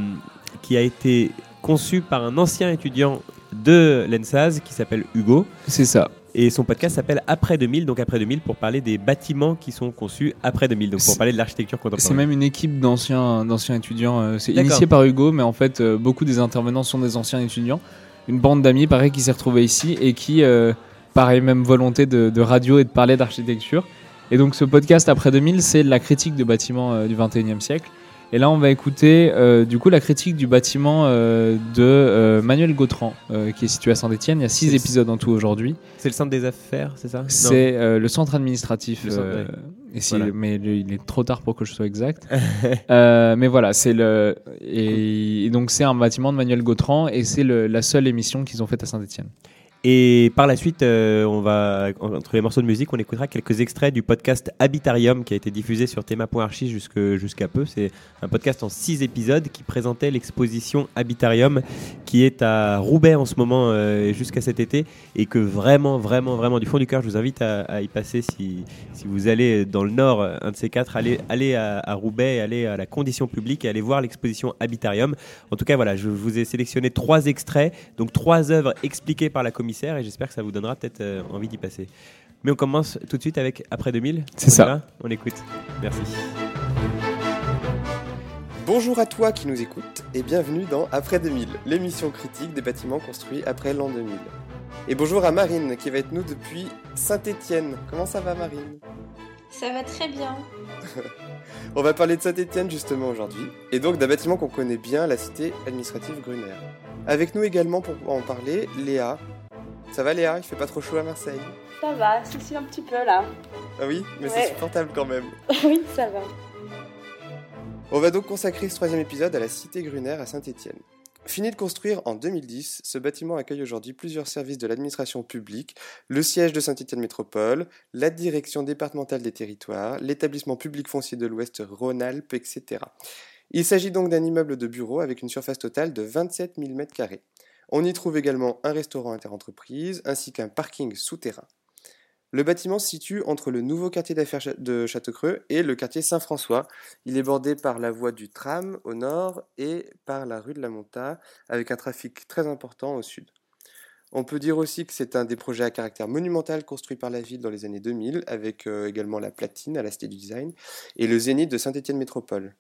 qui a été conçu par un ancien étudiant de l'ENSAS qui s'appelle Hugo. C'est ça. Et son podcast s'appelle Après 2000, donc après 2000 pour parler des bâtiments qui sont conçus après 2000, donc pour C'est- parler de l'architecture C'est contemporaine. même une équipe d'anciens d'anciens étudiants. euh, C'est initié par Hugo, mais en fait, euh, beaucoup des intervenants sont des anciens étudiants. Une bande d'amis, pareil, qui s'est retrouvée ici et qui, euh, pareil, même volonté de, de radio et de parler d'architecture. Et donc, ce podcast après 2000, c'est la critique de bâtiments euh, du 21e siècle. Et là, on va écouter euh, du coup la critique du bâtiment euh, de euh, Manuel Gautran, euh, qui est situé à Saint-Etienne. Il y a six épisodes en tout aujourd'hui. C'est le centre des affaires, c'est ça? C'est euh, le centre administratif. Le centre, euh, ouais. et si- Voilà. Mais le- il est trop tard pour que je sois exact. Euh, mais voilà, c'est le et, et donc c'est un bâtiment de Manuel Gautran et c'est la seule émission qu'ils ont faite à Saint-Etienne. Et par la suite, euh, on va entre les morceaux de musique, on écoutera quelques extraits du podcast Habitarium qui a été diffusé sur thema.archi jusque- jusqu'à peu. C'est un podcast en six épisodes qui présentait l'exposition Habitarium qui est à Roubaix en ce moment euh, jusqu'à cet été et que vraiment, vraiment, vraiment du fond du cœur, je vous invite à, y passer si, si vous allez dans le nord, un de ces quatre, allez, allez à, à Roubaix, allez à la condition publique et allez voir l'exposition Habitarium. En tout cas, voilà, je vous ai sélectionné trois extraits, donc trois œuvres expliquées par la commissaire et j'espère que ça vous donnera peut-être euh, envie d'y passer. Mais on commence tout de suite avec Après 2000. C'est ça. On écoute. Merci. Bonjour à toi qui nous écoutes et bienvenue dans Après 2000, l'émission critique des bâtiments construits après l'an 2000. Et bonjour à Marine qui va être nous depuis Saint-Étienne. Comment ça va Marine? Ça va très bien. On va parler de Saint-Étienne justement aujourd'hui et donc d'un bâtiment qu'on connaît bien, la cité administrative Gruner. Avec nous également pour en parler, Léa. Ça va Léa? Il fait pas trop chaud à Marseille Ça va, si, si, un petit peu là. Ah oui, mais Ouais. c'est supportable quand même. oui, ça va. On va donc consacrer ce troisième épisode à la cité Gruner à Saint-Étienne. Fini de construire en 2010, ce bâtiment accueille aujourd'hui plusieurs services de l'administration publique, le siège de Saint-Étienne Métropole, la direction départementale des territoires, l'établissement public foncier de l'Ouest Rhône-Alpes, etc. Il s'agit donc d'un immeuble de bureau avec une surface totale de 27 000 m2. On y trouve également un restaurant interentreprise ainsi qu'un parking souterrain. Le bâtiment se situe entre le nouveau quartier d'affaires de Châteaucreux et le quartier Saint-François. Il est bordé par la voie du tram au nord et par la rue de la Monta, avec un trafic très important au sud. On peut dire aussi que c'est un des projets à caractère monumental construit par la ville dans les années 2000, avec euh, également la Platine à la Cité du Design et le Zénith de Saint-Étienne Métropole.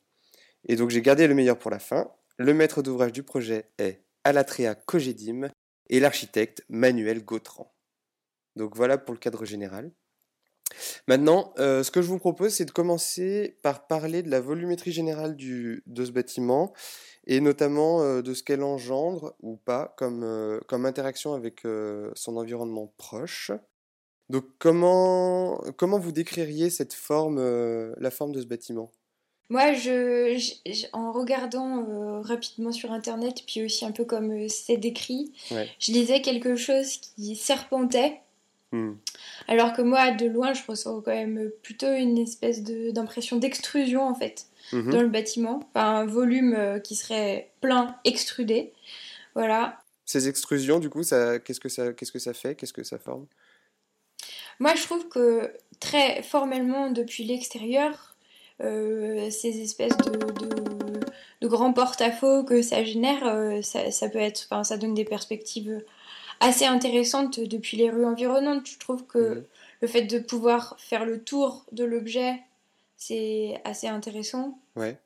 Et donc j'ai gardé le meilleur pour la fin. Le maître d'ouvrage du projet est Alatrea Cogedim et l'architecte Manuel Gautran. Donc voilà pour le cadre général. Maintenant, euh, ce que je vous propose, c'est de commencer par parler de la volumétrie générale de ce bâtiment et notamment euh, de ce qu'elle engendre ou pas comme, euh, interaction avec son environnement proche. Donc comment, comment vous décririez cette forme, la forme de ce bâtiment? Moi, je, en regardant euh, rapidement sur Internet, puis aussi un peu comme euh, c'est décrit, Ouais. je lisais quelque chose qui serpentait, Hmm. alors que moi, de loin, je ressens quand même plutôt une espèce de- d'impression d'extrusion, en fait, Mhm. dans le bâtiment. Enfin, un volume euh, qui serait plein, extrudé. Voilà. Ces extrusions, du coup, ça, qu'est-ce que ça, qu'est-ce que ça fait? Qu'est-ce que ça forme? Moi, je trouve que très formellement, depuis l'extérieur, ces espèces de, de, de grands porte-à-faux que ça génère, euh, ça, ça peut être, enfin, ça donne des perspectives assez intéressantes depuis les rues environnantes. Je trouve que Mhm. le fait de pouvoir faire le tour de l'objet, c'est assez intéressant. Ouais.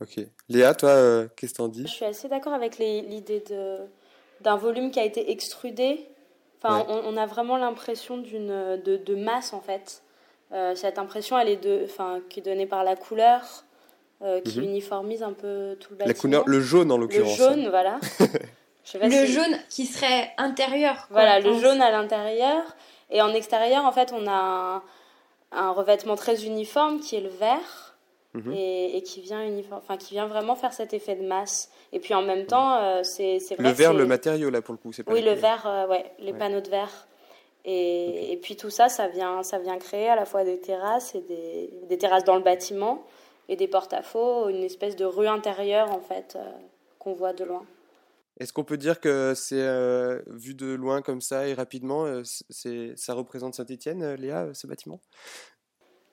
Ok. Léa, toi, euh, qu'est-ce que t'en dis? Je suis assez d'accord avec l'idée de d'un volume qui a été extrudé. Enfin, Ouais. on, on a vraiment l'impression d'une de, de masse en fait. Euh, cette impression, elle est de, enfin, qui est donnée par la couleur, euh, qui Mhm. uniformise un peu tout le La bâtiment. couleur, le jaune en Le l'occurrence. jaune, voilà. Je sais pas Le si- jaune qui serait intérieur. quoi. Voilà, le jaune à l'intérieur. Et en extérieur, en fait, on a un, un revêtement très uniforme qui est le vert. Mhm. Et, et qui vient uniforme, enfin qui vient vraiment faire cet effet de masse. Et puis en même temps, euh, c'est. Le vert, le matériau là pour le coup, c'est pas Oui, la le verre, euh, ouais, les Ouais. panneaux de verre. Et, et puis tout ça, ça vient, ça vient créer à la fois des terrasses et des, des terrasses dans le bâtiment et des porte-à-faux, une espèce de rue intérieure en fait euh, qu'on voit de loin. Est-ce qu'on peut dire que c'est euh, vu de loin comme ça et rapidement, euh, c'est ça représente Saint-Étienne, Léa, ce bâtiment?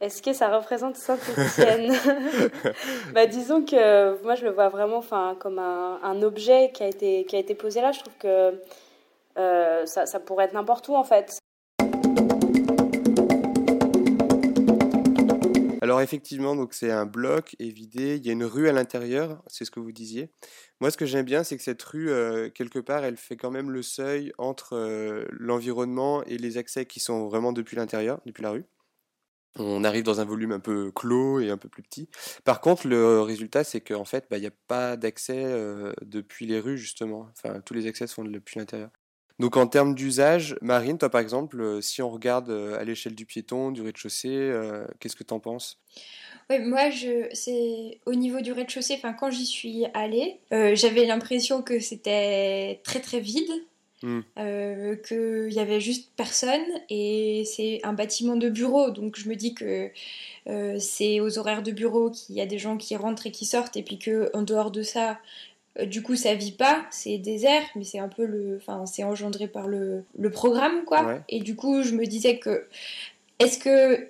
Est-ce que ça représente Saint-Étienne? Bah, Disons que moi je le vois vraiment enfin, comme un, un objet qui a, été, qui a été posé là. Je trouve que euh, ça, pourrait être n'importe où en fait. Alors effectivement, c'est un bloc évidé, il y a une rue à l'intérieur, c'est ce que vous disiez. Moi, ce que j'aime bien, c'est que cette rue, euh, quelque part, elle fait quand même le seuil entre euh, l'environnement et les accès qui sont vraiment depuis l'intérieur, depuis la rue. On arrive dans un volume un peu clos et un peu plus petit. Par contre, le résultat, c'est qu'en fait, bah, il n'y a pas d'accès depuis les rues, justement. Enfin, tous les accès sont depuis l'intérieur. Donc en termes d'usage, Marine, toi par exemple, euh, si on regarde euh, à l'échelle du piéton, du rez-de-chaussée, euh, qu'est-ce que tu en penses? Ouais, moi, je, c'est au niveau du rez-de-chaussée, enfin, quand j'y suis allée, euh, j'avais l'impression que c'était très très vide, Hmm. euh, qu'il y avait juste personne, et c'est un bâtiment de bureau, donc je me dis que euh, c'est aux horaires de bureau qu'il y a des gens qui rentrent et qui sortent, et puis que en dehors de ça, du coup, ça vit pas, c'est désert, mais c'est un peu le, enfin, c'est engendré par le, le programme, quoi. Ouais. Et du coup, je me disais que, est-ce que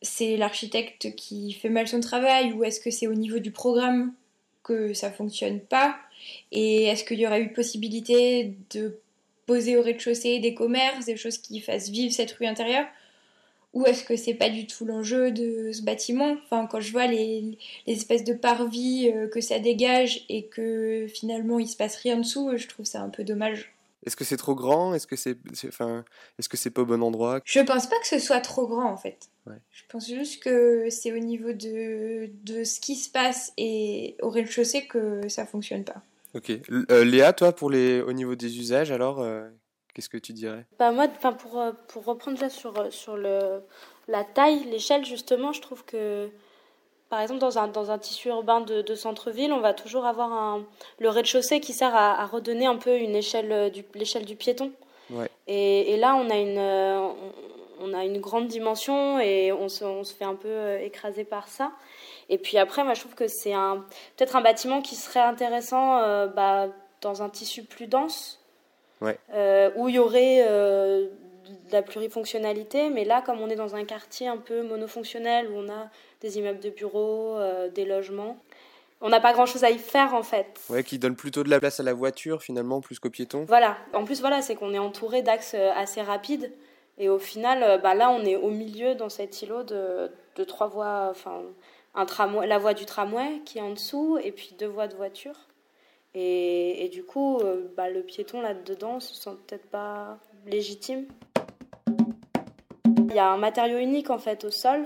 c'est l'architecte qui fait mal son travail ou est-ce que c'est au niveau du programme que ça fonctionne pas? Et est-ce qu'il y aurait eu possibilité de poser au rez-de-chaussée des commerces, des choses qui fassent vivre cette rue intérieure? Ou est-ce que c'est pas du tout l'enjeu de ce bâtiment? Enfin, quand je vois les, les espèces de parvis euh, que ça dégage et que finalement il se passe rien dessous, je trouve ça un peu dommage. Est-ce que c'est trop grand? Est-ce que c'est, enfin, est-ce que c'est pas au bon endroit? Je pense pas que ce soit trop grand en fait. Ouais. Je pense juste que c'est au niveau de, de ce qui se passe et au rez-de-chaussée que ça fonctionne pas. Ok. Euh, Léa, toi, pour les, au niveau des usages, alors, euh, qu'est-ce que tu dirais? Bah moi, pour, euh, pour reprendre là sur, euh, sur le, la taille, l'échelle justement, je trouve que par exemple dans un, dans un tissu urbain de, de centre-ville, on va toujours avoir un, le rez-de-chaussée qui sert à, à redonner un peu une échelle euh, du, l'échelle du piéton. Ouais. Et, et là, on a une, on, on a une grande dimension et on se, on se fait un peu écraser par ça. Et puis après, moi, je trouve que c'est un, peut-être un bâtiment qui serait intéressant euh, bah, dans un tissu plus dense. Ouais. euh, où il y aurait euh, de la plurifonctionnalité, mais là, comme on est dans un quartier un peu monofonctionnel, où on a des immeubles de bureaux, euh, des logements, on n'a pas grand-chose à y faire en fait. Ouais, qui donne plutôt de la place à la voiture finalement, plus qu'aux piétons. Voilà. En plus, voilà, c'est qu'on est entouré d'axes euh, assez rapides. Et au final, bah, là, on est au milieu dans cet îlot de, de trois voies, enfin, un tramway, la voie du tramway qui est en dessous, et puis deux voies de voiture. Et, et du coup, euh, bah, le piéton là-dedans se sent peut-être pas légitime. Il y a un matériau unique en fait au sol,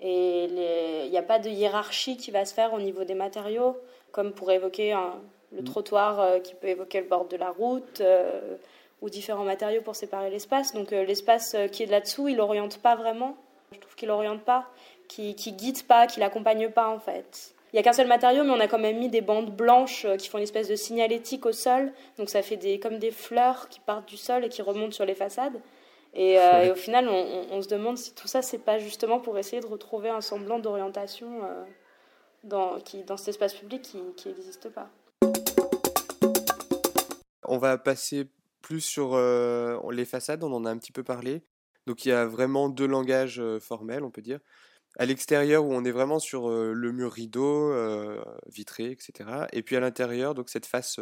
et les- il n'y a pas de hiérarchie qui va se faire au niveau des matériaux, comme pour évoquer un- le trottoir euh, qui peut évoquer le bord de la route, euh, ou différents matériaux pour séparer l'espace. Donc euh, l'espace qui est là-dessous, il n'oriente pas vraiment. Je trouve qu'il n'oriente pas, qu'il qui guide pas, qu'il accompagne pas en fait. Il n'y a qu'un seul matériau, mais on a quand même mis des bandes blanches euh, qui font une espèce de signalétique au sol. Donc ça fait des, comme des fleurs qui partent du sol et qui remontent sur les façades. Et, euh, Ouais. et au final, on, on- on se demande si tout ça, c'est pas justement pour essayer de retrouver un semblant d'orientation euh, dans, qui, dans cet espace public qui n'existe pas. On va passer plus sur euh, les façades, on en a un petit peu parlé. Donc il y a vraiment deux langages formels, on peut dire. À l'extérieur, où on est vraiment sur le mur rideau, vitré, etc. Et puis à l'intérieur, donc cette face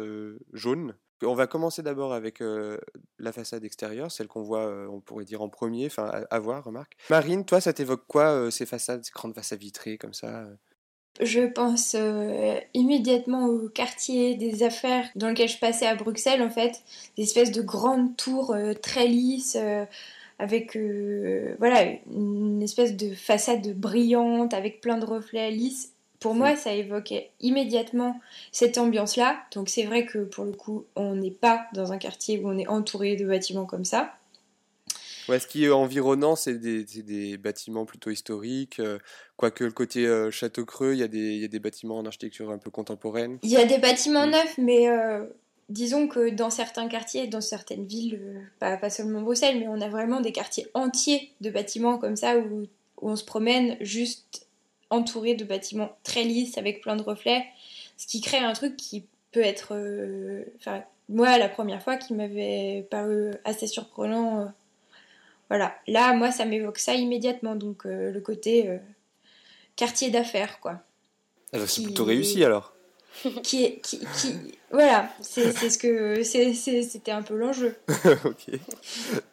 jaune. On va commencer d'abord avec la façade extérieure, celle qu'on voit, on pourrait dire en premier, enfin à, voir, remarque. Marine, toi, ça t'évoque quoi, ces façades, ces grandes façades vitrées comme ça Je pense immédiatement au quartier des affaires dans lequel je passais à Bruxelles, en fait, des espèces de grandes tours très lisses, avec euh, voilà une espèce de façade brillante, avec plein de reflets lisses. Pour moi, ça évoquait immédiatement cette ambiance-là. Donc c'est vrai que pour le coup, on n'est pas dans un quartier où on est entouré de bâtiments comme ça. Ouais, ce qui est environnant, c'est des, bâtiments plutôt historiques. euh, quoique le côté euh, Château Creux, il y, a des, il y a des bâtiments en architecture un peu contemporaine. Il y a des bâtiments neufs, mais euh, disons que dans certains quartiers, dans certaines villes, euh, pas, pas seulement Bruxelles, mais on a vraiment des quartiers entiers de bâtiments comme ça où, où on se promène juste entouré de bâtiments très lisses avec plein de reflets, ce qui crée un truc qui peut être, euh, enfin, moi la première fois, qui m'avait paru assez surprenant. euh, voilà, là, moi, ça m'évoque ça immédiatement, donc euh, le côté quartier d'affaires, quoi Alors, c'est Qui- plutôt réussi alors. qui est qui, qui- voilà c'est c'est ce que c'était un peu l'enjeu ok.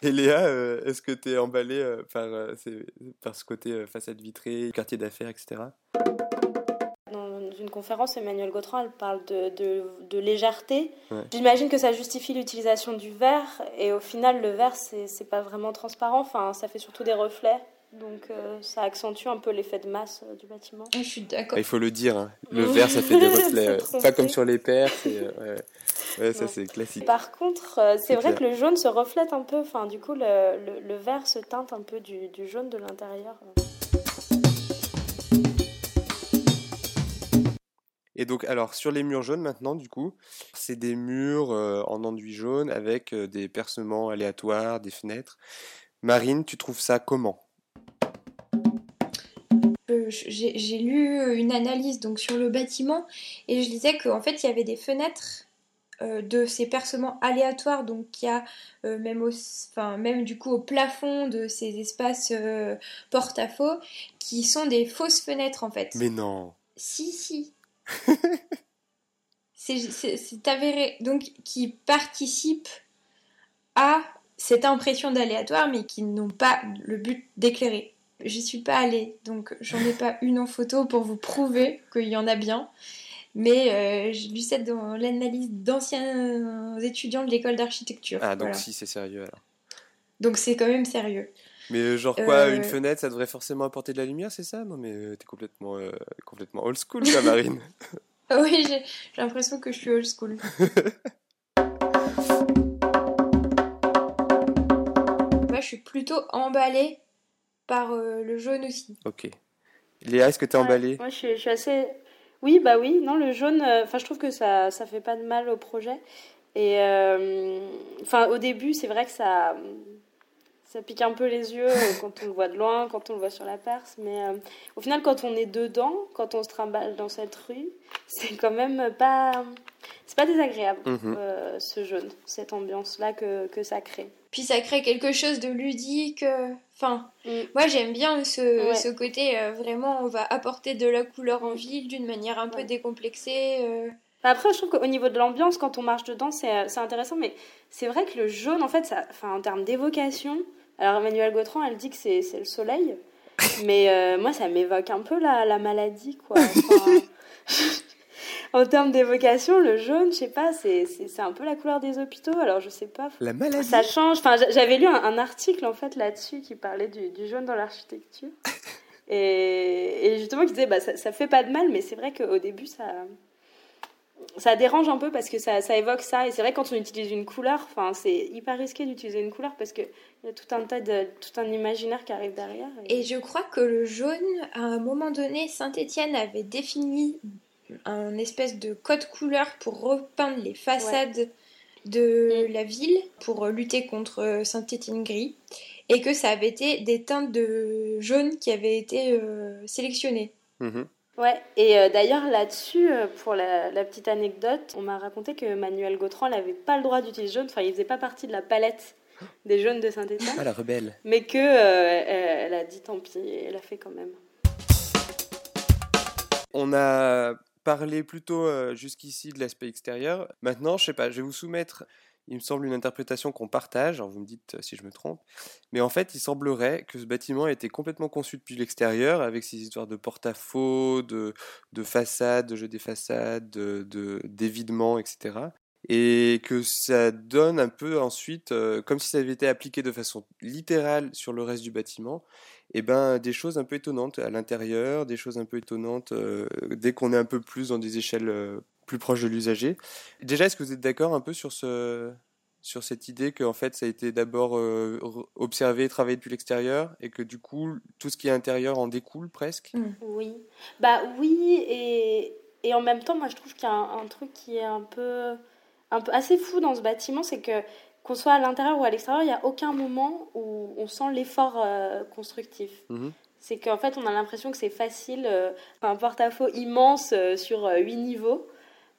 Et Léa, euh, est-ce que tu es emballée euh, par, euh, ces- par ce côté euh, façade vitrée, quartier d'affaires, etc. Dans une conférence, Emmanuel Gautran elle parle de, de, de légèreté. Ouais. J'imagine que ça justifie l'utilisation du verre, et au final, le verre, c'est c'est pas vraiment transparent, enfin, ça fait surtout des reflets, donc euh, ça accentue un peu l'effet de masse euh, du bâtiment. je suis d'accord Ah, il faut le dire, hein. le verre ça fait des reflets. Trompé. Pas comme sur les paires, c'est, euh, ouais. Ouais, ça c'est classique. Par contre, euh, c'est C'est vrai clair. que le jaune se reflète un peu, enfin, du coup, le, le, le vert se teinte un peu du, du jaune de l'intérieur. Et donc, alors, sur les murs jaunes maintenant, du coup, c'est des murs euh, en enduit jaune avec euh, des percements aléatoires, des fenêtres. Marine, tu trouves ça comment? Euh, j'ai lu une analyse donc sur le bâtiment et je disais qu'en fait il y avait des fenêtres euh, de ces percements aléatoires donc il y a euh, même au, enfin même du coup au plafond de ces espaces euh, porte-à-faux qui sont des fausses fenêtres en fait Mais non Si, si. C'est avéré. Donc, qui participent à cette impression d'aléatoire, mais qui n'ont pas le but d'éclairer. J'y suis pas allée, donc j'en ai pas une en photo pour vous prouver qu'il y en a bien. Mais euh, j'ai lu ça dans l'analyse d'anciens étudiants de l'école d'architecture. Ah, donc Voilà. si, c'est sérieux alors. Donc c'est quand même sérieux. Mais euh, genre quoi, Euh, une fenêtre, ça devrait forcément apporter de la lumière, c'est ça? Non, mais euh, t'es complètement, euh, complètement old school, toi, Marine. Oui, j'ai l'impression que je suis old school. Moi, je suis plutôt emballée par euh, le jaune aussi. ok. Léa, est-ce que t'es Ouais, emballée Moi, je suis, je suis assez. Oui, bah oui. Non, le jaune. euh, Enfin, je trouve que ça, ça fait pas de mal au projet. Et euh, enfin, au début, c'est vrai que ça, ça pique un peu les yeux quand on le voit de loin, quand on le voit sur la Perse. Mais euh, au final, quand on est dedans, quand on se trimballe dans cette rue, c'est quand même pas. c'est pas désagréable Mhm. euh, ce jaune, cette ambiance-là que, que ça crée. Puis ça crée quelque chose de ludique. Euh, Enfin, Mm. moi j'aime bien ce, Ouais. ce côté euh, vraiment on va apporter de la couleur en ville d'une manière un peu décomplexée. euh. Après, je trouve qu'au niveau de l'ambiance, quand on marche dedans, c'est c'est intéressant, mais c'est vrai que le jaune, en fait, ça, enfin, en termes d'évocation, alors Emmanuel Gautran, elle dit que c'est c'est le soleil, mais euh, moi, ça m'évoque un peu la, la maladie, quoi. Enfin, en termes d'évocation, le jaune, je sais pas, c'est un peu la couleur des hôpitaux, alors je sais pas. La maladie. Ça change. Enfin, j'a- j'avais lu un, un article en fait là-dessus qui parlait du, du jaune dans l'architecture. Et, et justement, qui disait bah, ça, ça fait pas de mal, mais c'est vrai qu'au début, ça, ça dérange un peu parce que ça, ça évoque ça. Et c'est vrai, quand on utilise une couleur, enfin, c'est hyper risqué d'utiliser une couleur parce qu'il y a tout un tas de. tout un imaginaire qui arrive derrière. Et je crois que le jaune, à un moment donné, Saint-Étienne avait défini un espèce de code couleur pour repeindre les façades de Mm. la ville pour lutter contre Saint-Étienne gris et que ça avait été des teintes de jaune qui avaient été euh, sélectionnées. Mhm. Ouais, et euh, d'ailleurs là-dessus, euh, pour la, la petite anecdote, on m'a raconté que Manuel Gautran n'avait pas le droit d'utiliser jaune, enfin il faisait pas partie de la palette des jaunes de Saint-Étienne, Ah, la rebelle. mais que euh, elle, elle a dit tant pis, et elle a fait quand même. On a parlé plutôt euh, jusqu'ici de l'aspect extérieur. Maintenant, je sais pas, je vais vous soumettre, il me semble, une interprétation qu'on partage. Alors vous me dites euh, si je me trompe. Mais en fait, il semblerait que ce bâtiment a été complètement conçu depuis l'extérieur, avec ces histoires de porte-à-faux, de, de façades, de jeu des façades, de, de- d'évidement, etc. Et que ça donne un peu ensuite, euh, comme si ça avait été appliqué de façon littérale sur le reste du bâtiment, et ben des choses un peu étonnantes à l'intérieur, des choses un peu étonnantes euh, dès qu'on est un peu plus dans des échelles euh, plus proches de l'usager. Déjà, est-ce que vous êtes d'accord un peu sur ce sur cette idée qu'en fait ça a été d'abord euh, observé et travaillé depuis l'extérieur et que du coup tout ce qui est intérieur en découle presque? Oui, bah oui, et, et en même temps, moi je trouve qu'il y a un, un truc qui est un peu, un peu assez fou dans ce bâtiment, c'est que qu'on soit à l'intérieur ou à l'extérieur, il n'y a aucun moment où on sent l'effort euh, constructif. Mhm. C'est qu'en fait, on a l'impression que c'est facile, euh, un porte-à-faux immense euh, sur euh, huit niveaux,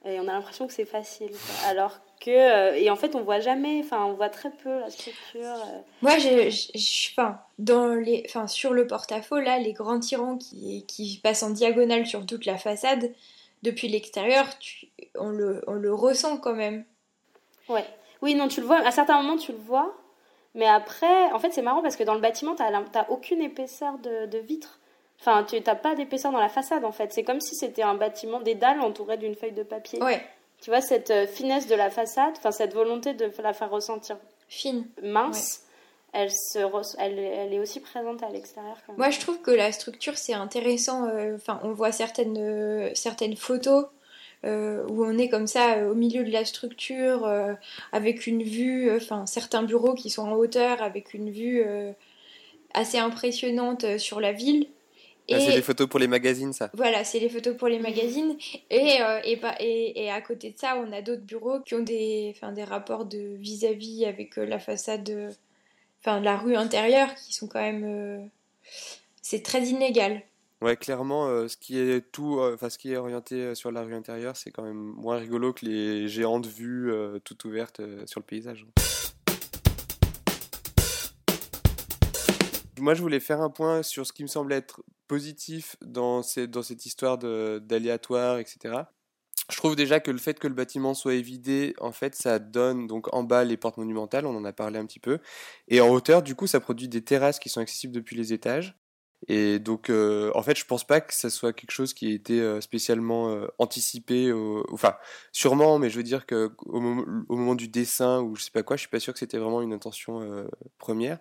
et on a l'impression que c'est facile. quoi. Alors que, euh, et en fait, on voit jamais, enfin, on voit très peu la structure. euh. Moi, je, je- je- enfin, dans les, enfin, sur le porte-à-faux, là, les grands tirants qui, qui passent en diagonale sur toute la façade, depuis l'extérieur, on, le, on le ressent quand même. Ouais. Oui, non, tu le vois. À certains moments, tu le vois. Mais après, en fait, c'est marrant parce que dans le bâtiment, tu n'as aucune épaisseur de, de vitre. Enfin, tu n'as pas d'épaisseur dans la façade, en fait. C'est comme si c'était un bâtiment, des dalles entourées d'une feuille de papier. Ouais. Tu vois, cette euh, finesse de la façade, enfin, cette volonté de la faire ressentir Fine. mince, elle, se elle, elle est aussi présente à l'extérieur. Moi, je trouve que la structure, c'est intéressant. euh, Enfin, on voit certaines, euh, certaines photos euh, où on est comme ça euh, au milieu de la structure, euh, avec une vue, enfin, certains bureaux qui sont en hauteur, avec une vue euh, assez impressionnante sur la ville. Ah, c'est des photos pour les magazines ça? Voilà, c'est les photos pour les magazines. Et, euh, et, pas- et, et à côté de ça, on a d'autres bureaux qui ont des, enfin, des rapports de vis-à-vis avec euh, la façade, enfin la rue intérieure, qui sont quand même. euh, c'est très inégal. Ouais, clairement, euh, ce qui est tout, euh, enfin ce qui est orienté sur la rue intérieure, c'est quand même moins rigolo que les géantes vues toutes ouvertes sur le paysage. Moi, je voulais faire un point sur ce qui me semble être positif dans, dans cette histoire de- d'aléatoire, etc. Je trouve déjà que le fait que le bâtiment soit évidé, en fait, ça donne donc en bas les portes monumentales, on en a parlé un petit peu, et en hauteur, du coup, ça produit des terrasses qui sont accessibles depuis les étages. Et donc, euh, en fait, je pense pas que ça soit quelque chose qui ait été euh, spécialement euh, anticipé. Enfin, sûrement, mais je veux dire que au moment, du dessin ou je sais pas quoi, je suis pas sûr que c'était vraiment une intention euh, première.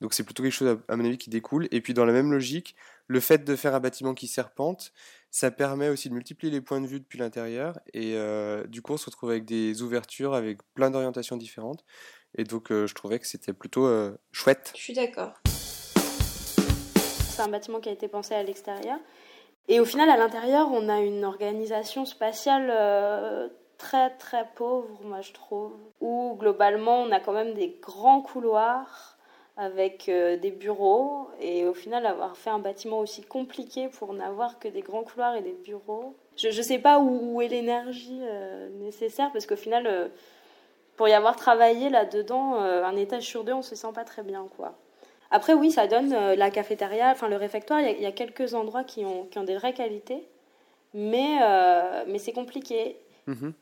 Donc, c'est plutôt quelque chose à mon avis qui découle. Et puis, dans la même logique, le fait de faire un bâtiment qui serpente, ça permet aussi de multiplier les points de vue depuis l'intérieur. Et euh, du coup, on se retrouve avec des ouvertures avec plein d'orientations différentes. Et donc, euh, je trouvais que c'était plutôt euh, chouette. Je suis d'accord. C'est un bâtiment qui a été pensé à l'extérieur. Et au final, à l'intérieur, on a une organisation spatiale très très pauvre, moi je trouve. Où globalement, on a quand même des grands couloirs avec euh, des bureaux et au final avoir fait un bâtiment aussi compliqué pour n'avoir que des grands couloirs et des bureaux. Je ne sais pas où, est l'énergie euh, nécessaire parce qu'au final, euh, pour y avoir travaillé là-dedans, un étage sur deux, on se sent pas très bien. quoi. Après, oui, ça donne la cafétéria, enfin le réfectoire, il y, a- quelques endroits qui ont, qui ont des vraies qualités, mais, mais c'est compliqué. Mhm.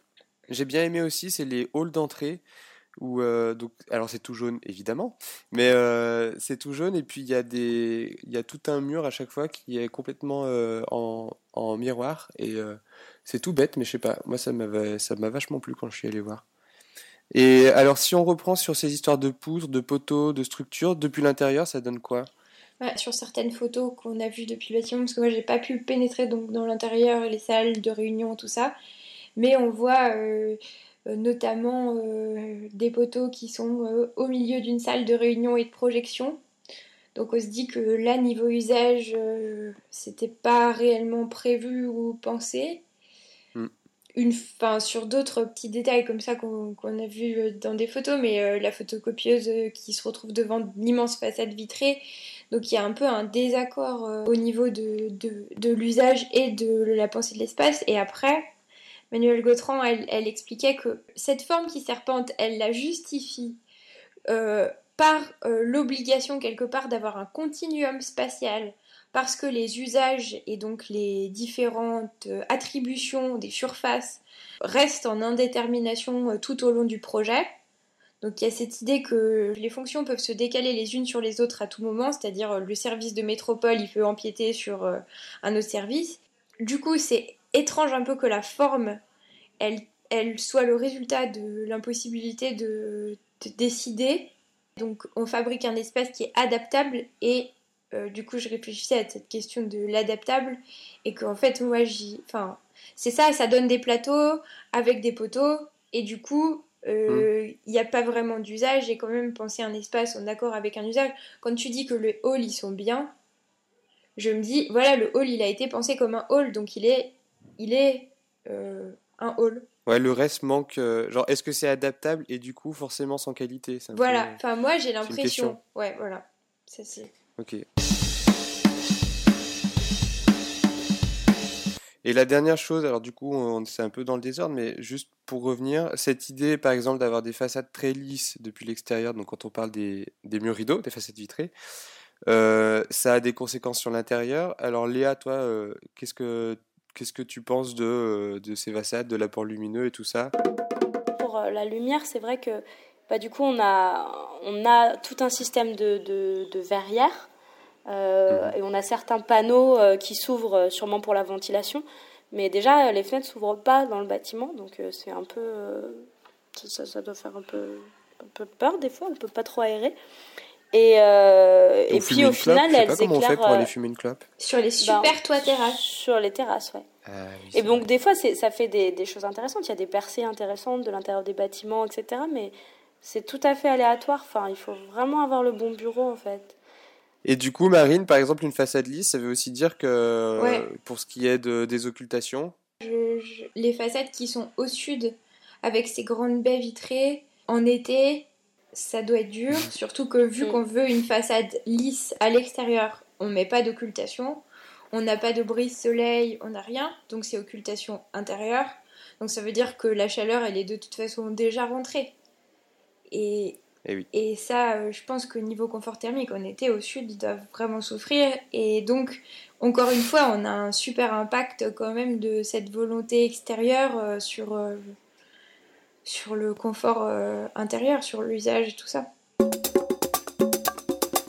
J'ai bien aimé aussi, c'est les halls d'entrée où euh, donc alors c'est tout jaune évidemment, mais euh, c'est tout jaune et puis il y a des il y a tout un mur à chaque fois qui est complètement euh, en, en miroir et c'est tout bête mais je sais pas, moi ça m'avait ça m'a vachement plu quand je suis allé voir. Et alors si on reprend sur ces histoires de poutres, de poteaux, de structures, depuis l'intérieur, ça donne quoi? Ouais, sur certaines photos qu'on a vues depuis le bâtiment, parce que moi j'ai pas pu pénétrer donc dans l'intérieur, les salles de réunion, tout ça, mais on voit notamment euh, des poteaux qui sont euh, au milieu d'une salle de réunion et de projection. Donc on se dit que là, niveau usage, euh, c'était pas réellement prévu ou pensé. Mm. Une, fin, sur d'autres petits détails comme ça qu'on a vu euh, dans des photos, mais euh, la photocopieuse euh, qui se retrouve devant l'immense façade vitrée, donc il y a un peu un désaccord euh, au niveau de, de, de l'usage et de la pensée de l'espace. Et après, Manuel Gautran, elle, expliquait que cette forme qui serpente, elle la justifie euh, par euh, l'obligation quelque part d'avoir un continuum spatial, parce que les usages et donc les différentes euh, attributions des surfaces restent en indétermination tout au long du projet. Donc il y a cette idée que les fonctions peuvent se décaler les unes sur les autres à tout moment, c'est-à-dire le service de métropole, il peut empiéter sur un autre service. Du coup, c'est étrange un peu que la forme, elle, elle soit le résultat de l'impossibilité de, de décider. Donc on fabrique un espace qui est adaptable et euh, du coup je réfléchissais à cette question de l'adaptable et qu'en fait moi j'y... Enfin c'est ça, ça donne des plateaux avec des poteaux et du coup il n'y a pas vraiment d'usage. J'ai quand même pensé un espace en accord avec un usage. Quand tu dis que le hall ils sont bien, je me dis voilà le hall il a été pensé comme un hall donc il est il est euh, un hall. Ouais, le reste manque. euh, genre, est-ce que c'est adaptable et du coup forcément sans qualité? Voilà, enfin moi j'ai l'impression. Ouais, voilà. Ça c'est. Ok. Et la dernière chose, alors du coup, on, c'est un peu dans le désordre, mais juste pour revenir, cette idée, par exemple, d'avoir des façades très lisses depuis l'extérieur, donc quand on parle des, des murs rideaux, des façades vitrées, euh, ça a des conséquences sur l'intérieur. Alors Léa, toi, euh, qu'est-ce que qu'est-ce que tu penses de, euh, de ces façades, de l'apport lumineux et tout ça? Pour euh, la lumière, c'est vrai que bah, du coup, on a, on a tout un système de, de, de verrières euh, et on a certains panneaux qui s'ouvrent sûrement pour la ventilation. Mais déjà, les fenêtres s'ouvrent pas dans le bâtiment, donc c'est un peu. ça, ça- ça doit faire un peu, un peu peur des fois, on peut pas trop aérer. Et, euh, et puis au final, elles pas comment on fait éclairent. pour aller euh, fumer une clope. Sur les ben, super toits terrasses. Sur les terrasses, ouais. Ah oui, Et donc, des fois, ça fait des, des choses intéressantes. Il y a des percées intéressantes de l'intérieur des bâtiments, etc. Mais c'est tout à fait aléatoire. Enfin, il faut vraiment avoir le bon bureau, en fait. Et du coup, Marine, par exemple, une façade lisse, ça veut aussi dire que Ouais. pour ce qui est de, des occultations, Je- je- les façades qui sont au sud, avec ces grandes baies vitrées, en été, ça doit être dur. Surtout que vu Mm. qu'on veut une façade lisse à l'extérieur, on met pas d'occultation. On n'a pas de brise-soleil, on n'a rien. Donc c'est occultation intérieure. Donc ça veut dire que la chaleur, elle est de toute façon déjà rentrée. Et, Eh oui. et ça, euh, je pense que niveau confort thermique, en été au sud, ils doivent vraiment souffrir. Et donc, encore une fois, on a un super impact quand même de cette volonté extérieure euh, sur, euh, sur le confort euh, intérieur, sur l'usage et tout ça.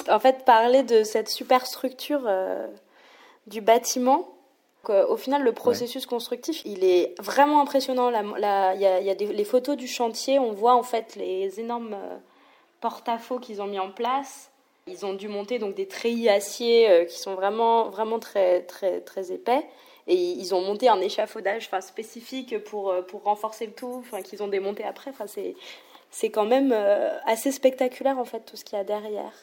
En fait, parler de cette superstructure euh, du bâtiment, que, au final, le processus constructif, il est vraiment impressionnant. Il y a, il y a des, les photos du chantier, on voit en fait les énormes euh, porte-à-faux qu'ils ont mis en place. Ils ont dû monter donc des treillis acier euh, qui sont vraiment, vraiment très, très, très épais. Et ils ont monté un échafaudage enfin, spécifique pour, euh, pour renforcer le tout, enfin, qu'ils ont démonté après. Enfin, c'est, c'est quand même euh, assez spectaculaire en fait tout ce qu'il y a derrière.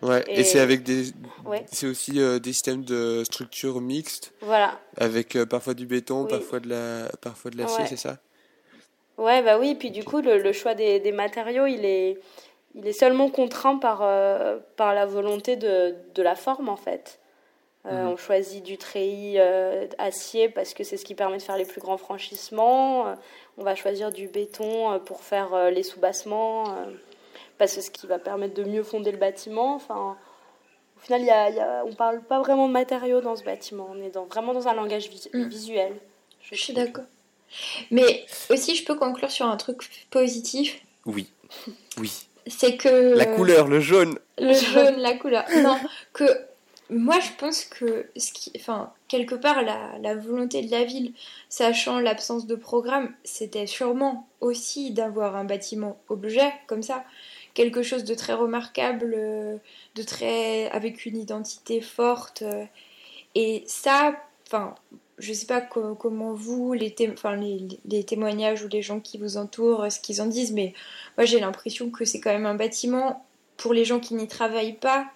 Ouais, et, Et- c'est avec des, Ouais. c'est aussi euh, des systèmes de structure mixtes, Voilà. avec euh, parfois du béton, Oui. parfois de la, parfois de l'acier, Ouais. c'est ça? Ouais, bah oui, puis du coup, le, le choix des, des matériaux, il est, il est seulement contraint par, euh, par la volonté de, de la forme en fait. Euh, Mhm. On choisit du treillis euh, acier parce que c'est ce qui permet de faire les plus grands franchissements. Euh, on va choisir du béton euh, pour faire euh, les soubassements euh, parce que c'est ce qui va permettre de mieux fonder le bâtiment. Enfin, au final, il y a- il y a- on parle pas vraiment de matériaux dans ce bâtiment. On est dans, vraiment dans un langage vis- Mm. visuel. Je suis d'accord. Mais aussi, je peux conclure sur un truc positif. Oui. Oui. C'est que. La couleur, le jaune. Le jaune, la couleur. Non, que moi je pense que quelque part la, volonté de la ville, sachant l'absence de programme, c'était sûrement aussi d'avoir un bâtiment objet comme ça, quelque chose de très remarquable, euh, de très avec une identité forte. euh, Et ça, enfin, je sais pas co- comment vous, les, les, témoignages ou les gens qui vous entourent, ce qu'ils en disent, mais moi j'ai l'impression que c'est quand même un bâtiment pour les gens qui n'y travaillent pas,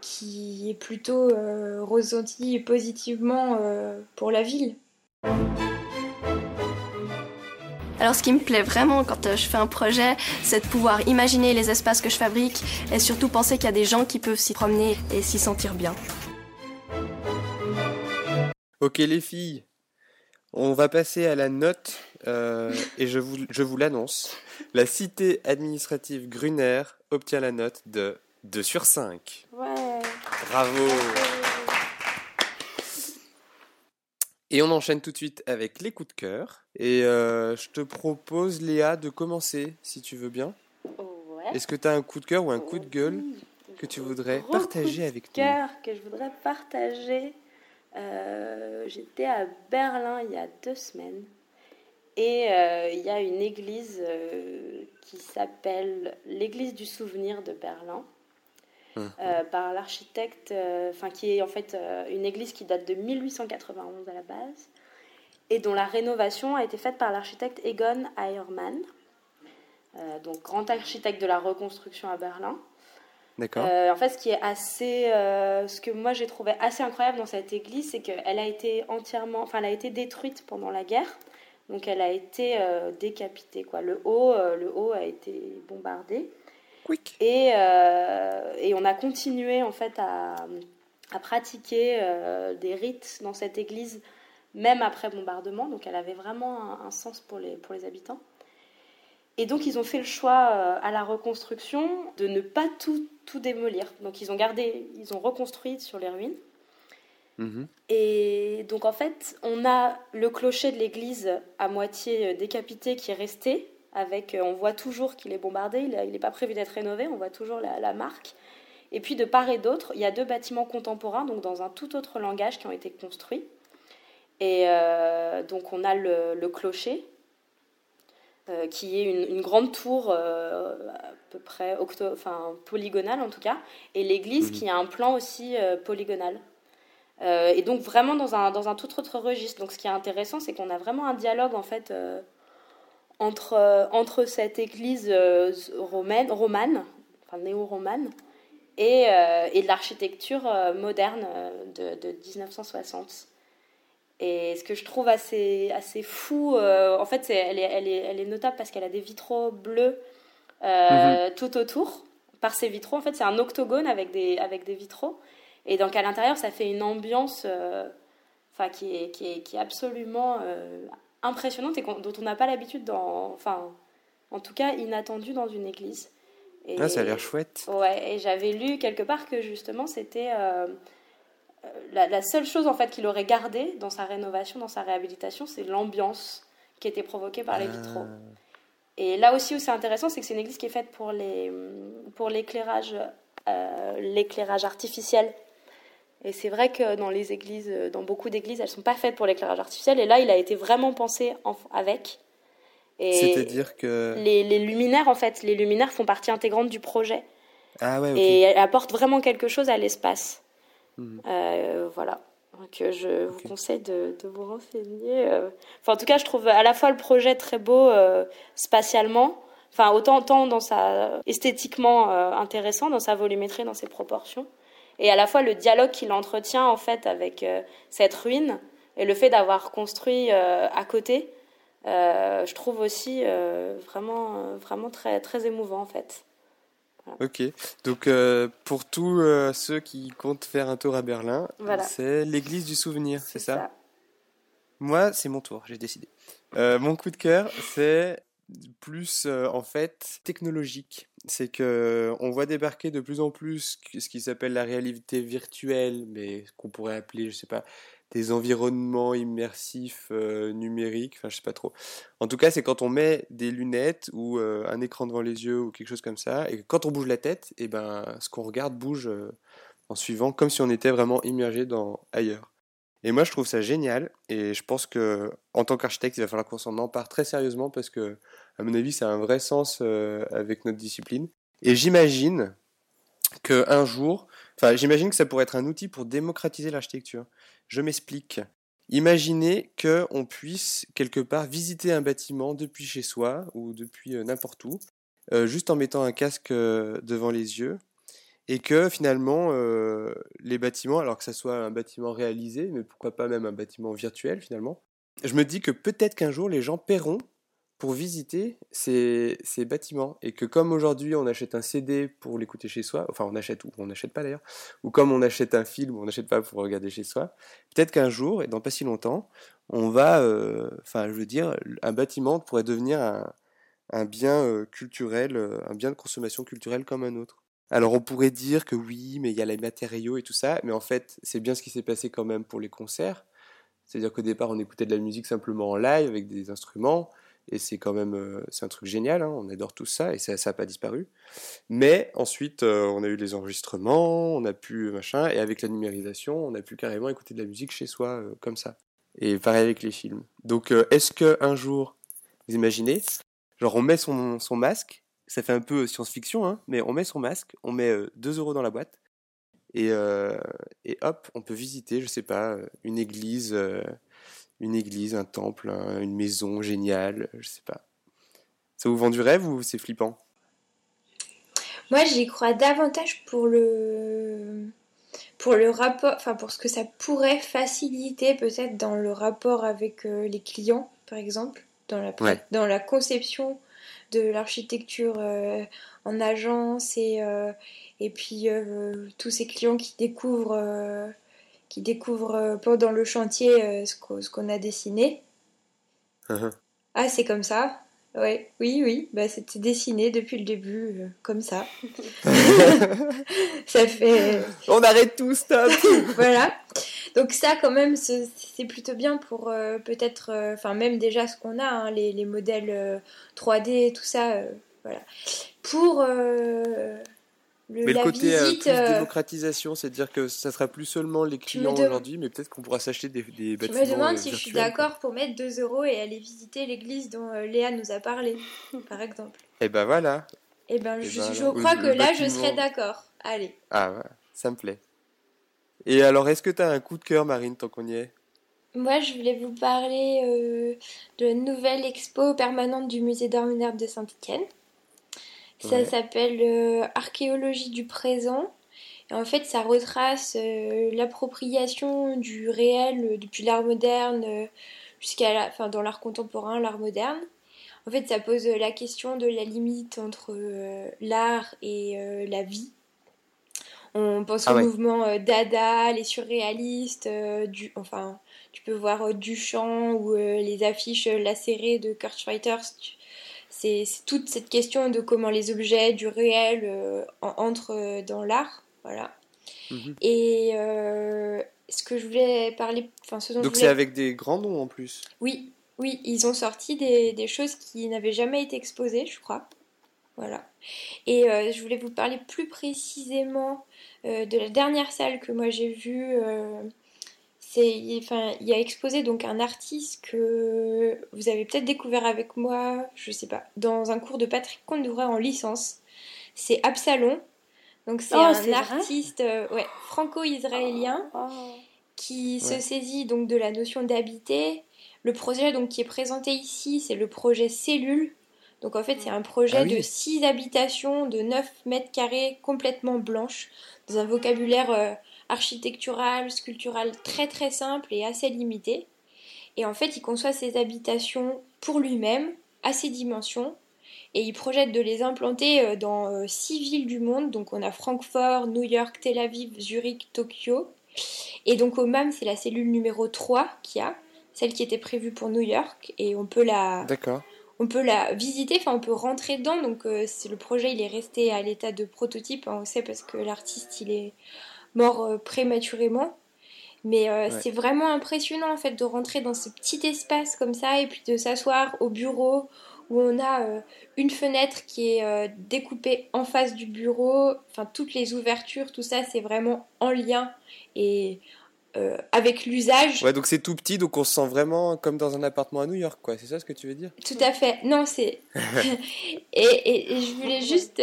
qui est plutôt euh, ressenti positivement euh, pour la ville. Alors ce qui me plaît vraiment quand euh, je fais un projet, c'est de pouvoir imaginer les espaces que je fabrique et surtout penser qu'il y a des gens qui peuvent s'y promener et s'y sentir bien. Ok les filles, on va passer à la note euh, et je vous, je vous l'annonce. La cité administrative Gruner obtient la note de 2 sur 5. Ouais. Bravo Et on enchaîne tout de suite avec les coups de cœur. Et euh, je te propose Léa de commencer si tu veux bien. Ouais. Est-ce que tu as un coup de cœur ou un coup de gueule que tu voudrais Gros partager coup avec de nous cœur que je voudrais partager. Euh, J'étais à Berlin il y a deux semaines et euh, il y a une église qui s'appelle l'église du souvenir de Berlin. Hum. euh, par l'architecte, euh, enfin qui est en fait euh, une église qui date de 1891 à la base et dont la rénovation a été faite par l'architecte Egon Eyermann, euh, donc grand architecte de la reconstruction à Berlin. D'accord. En fait, ce qui est assez, ce que moi j'ai trouvé assez incroyable dans cette église, c'est qu'elle a été entièrement, enfin, elle a été détruite pendant la guerre, donc elle a été euh, décapitée. Quoi. Le haut, euh, le haut a été bombardé. Et, euh, et on a continué en fait à, à pratiquer euh, des rites dans cette église, même après bombardement. Donc elle avait vraiment un, un sens pour les, pour les habitants. Et donc ils ont fait le choix euh, à la reconstruction de ne pas tout, tout démolir. Donc ils ont gardé, ils ont reconstruit sur les ruines. Mhm. Et donc en fait, on a le clocher de l'église à moitié décapité qui est resté. Avec, euh, on voit toujours qu'il est bombardé, il n'est pas prévu d'être rénové, on voit toujours la, la marque. Et puis de part et d'autre, il y a deux bâtiments contemporains, donc dans un tout autre langage, qui ont été construits. Et euh, donc on a le, le clocher, euh, qui est une, une grande tour euh, à peu près octo, enfin, polygonale en tout cas, et l'église Mhm. qui a un plan aussi polygonal. Et donc vraiment dans un, dans un tout autre registre. Donc ce qui est intéressant, c'est qu'on a vraiment un dialogue en fait entre, entre cette église euh, romaine, romane, enfin néo-romane, et, euh, et l'architecture euh, moderne de, de 1960. Et ce que je trouve assez, assez fou, en fait, elle, est, elle, est, elle est notable parce qu'elle a des vitraux bleus euh, tout autour. Par ces vitraux, en fait, c'est un octogone avec des, avec des vitraux. Et donc à l'intérieur, ça fait une ambiance euh, enfin, qui, est, qui, est, qui est absolument euh, impressionnante et dont on n'a pas l'habitude dans. Enfin, en tout cas, inattendue dans une église. Et- Ah, ça a l'air chouette. Ouais, et j'avais lu quelque part que justement c'était euh, euh, la, la seule chose en fait qu'il aurait gardé dans sa rénovation, dans sa réhabilitation, c'est l'ambiance qui était provoquée par les Ah. vitraux. Et là aussi où c'est intéressant, c'est que c'est une église qui est faite pour les pour l'éclairage euh, l'éclairage artificiel. Et c'est vrai que dans les églises, dans beaucoup d'églises, elles sont pas faites pour l'éclairage artificiel. Et là, il a été vraiment pensé en- avec. C'est-à-dire que. les, les luminaires, en fait, les luminaires font partie intégrante du projet. Ah ouais. Et elles apportent vraiment quelque chose à l'espace. Mhm. Euh, voilà. Donc euh, je vous conseille de, de vous renseigner. euh. Enfin, en tout cas, je trouve à la fois le projet très beau euh, spatialement, enfin autant, tant dans sa esthétiquement euh, intéressant, dans sa volumétrie, dans ses proportions, et à la fois le dialogue qu'il entretient en fait avec euh, cette ruine et le fait d'avoir construit euh, à côté. euh, je trouve aussi vraiment, vraiment très, très émouvant en fait. Ok, donc euh, pour tous euh, ceux qui comptent faire un tour à Berlin, Voilà. c'est l'église du souvenir, c'est ça, ça. Moi, c'est mon tour, j'ai décidé. Euh, mon coup de cœur, c'est plus en fait technologique. C'est que on voit débarquer de plus en plus ce qui s'appelle la réalité virtuelle, mais qu'on pourrait appeler, je sais pas, des environnements immersifs euh, numériques. Enfin, je sais pas trop. En tout cas, c'est quand on met des lunettes ou euh, un écran devant les yeux ou quelque chose comme ça, et quand on bouge la tête, et ben, ce qu'on regarde bouge euh, en suivant, comme si on était vraiment immergé dans ailleurs. Et moi, je trouve ça génial. Et je pense que, en tant qu'architecte, il va falloir qu'on s'en empare très sérieusement parce que, à mon avis, ça a un vrai sens euh, avec notre discipline. Et j'imagine que un jour, enfin, j'imagine que ça pourrait être un outil pour démocratiser l'architecture. Je m'explique. Imaginez que on puisse quelque part visiter un bâtiment depuis chez soi ou depuis euh, n'importe où, euh, juste en mettant un casque devant les yeux et que finalement les bâtiments, alors que ça soit un bâtiment réalisé, mais pourquoi pas même un bâtiment virtuel finalement, je me dis que peut-être qu'un jour les gens paieront pour visiter ces, bâtiments et que comme aujourd'hui on achète un CD pour l'écouter chez soi, enfin on achète ou on n'achète pas d'ailleurs, ou comme on achète un film, on n'achète pas pour regarder chez soi, peut-être qu'un jour et dans pas si longtemps, on va, euh, enfin je veux dire, un bâtiment pourrait devenir un, un bien euh, culturel, euh, un bien de consommation culturelle comme un autre. Alors on pourrait dire que oui, mais il y a les matériaux et tout ça, mais en fait c'est bien ce qui s'est passé quand même pour les concerts. C'est-à-dire qu'au départ on écoutait de la musique simplement en live avec des instruments, et c'est quand même euh, c'est un truc génial, hein, on adore tout ça, et ça n'a pas disparu. Mais ensuite euh, on a eu les enregistrements, on a pu machin, et avec la numérisation on a pu carrément écouter de la musique chez soi euh, comme ça. Et pareil avec les films. Donc euh, est-ce que un jour, vous imaginez, genre on met son, son masque, ça fait un peu science-fiction, hein, mais on met son masque, on met euh, 2 euros dans la boîte, et, euh, et hop, on peut visiter, je sais pas, euh, une église, euh, une église, un temple, un- une maison géniale, je sais pas. Ça vous vend du rêve ou c'est flippant? Moi, j'y crois davantage pour le pour le rapport, enfin pour ce que ça pourrait faciliter peut-être dans le rapport avec euh, les clients, par exemple, dans la Ouais. dans la conception de l'architecture euh, en agence et euh, et puis tous ces clients qui découvrent qui découvrent euh, pendant le chantier euh, ce qu'on a dessiné. Ah, c'est comme ça. Ouais, oui, oui, bah, c'était dessiné depuis le début, euh, comme ça. ça fait. On arrête tout, stop Voilà. Donc, ça, quand même, c'est plutôt bien pour euh, peut-être. euh, Enfin, même déjà ce qu'on a, hein, les, les modèles euh, 3D, tout ça. voilà. Pour le, Mais le la côté euh, plus euh, démocratisation, c'est-à-dire que ça sera plus seulement les clients aujourd'hui, mais peut-être qu'on pourra s'acheter des, des Je bâtiments me demande euh, si je suis d'accord pour mettre 2 euros et aller visiter l'église dont euh, Léa nous a parlé, par exemple. Et ben voilà. Eh ben, Eh je, ben, je crois le que là, je serais d'accord. Allez. Ah ouais, ça me plaît. Et alors, est-ce que tu as un coup de cœur, Marine, tant qu'on y est? Moi, je voulais vous parler euh, de la nouvelle expo permanente du musée d'art moderne de Saint-Étienne. Ça Ouais. s'appelle euh, Archéologie du présent. Et en fait, ça retrace euh, l'appropriation du réel euh, depuis l'art moderne jusqu'à la, enfin, dans l'art contemporain, l'art moderne. En fait, ça pose la question de la limite entre l'art et la vie. On pense Ah au ouais. mouvement Dada, les surréalistes, du, enfin, tu peux voir Duchamp ou les affiches lacérées de Kurt Schweitzer. Tu- C'est toute cette question de comment les objets du réel euh, en- entrent euh, dans l'art. Voilà. Mhm. Et euh, ce que je voulais parler, enfin, ce dont Donc voulais c'est avec des grands noms en plus. oui, oui, ils ont sorti des, des choses qui n'avaient jamais été exposées, je crois. Voilà. Et euh, je voulais vous parler plus précisément de la dernière salle que moi j'ai vue. C'est, enfin, il y a exposé donc un artiste que vous avez peut-être découvert avec moi, je sais pas, dans un cours de Patrick Condouret en licence. C'est Absalon. Donc c'est Oh, un artiste euh, ouais, franco-israélien Oh. qui se saisit donc de la notion d'habiter. Le projet donc qui est présenté ici, c'est le projet Cellule. Donc en fait, c'est un projet Ah oui. de 6 habitations de 9 mètres carrés complètement blanches, dans un vocabulaire euh, architectural, sculptural très très simple et assez limité. Et en fait, il conçoit ses habitations pour lui-même, à ses dimensions. et ils projettent de les implanter euh, dans euh, six villes du monde. Donc on a Francfort, New York, Tel Aviv, Zurich, Tokyo. Et donc au MAM, c'est la cellule numéro 3 qu'il y a, celle qui était prévue pour New York, et on peut la, D'accord. on peut la visiter, enfin on peut rentrer dedans. Donc euh, le projet il est resté à l'état de prototype, hein, on sait parce que l'artiste il est mort euh, prématurément. Mais euh, Ouais. c'est vraiment impressionnant en fait de rentrer dans ce petit espace comme ça et puis de s'asseoir au bureau où on a euh, une fenêtre qui est euh, découpée en face du bureau. Enfin toutes les ouvertures, tout ça c'est vraiment en lien et avec l'usage. Ouais, donc c'est tout petit, donc on se sent vraiment comme dans un appartement à New York, quoi. C'est ça ce que tu veux dire? Tout à fait. Non, c'est. et, et- et je voulais juste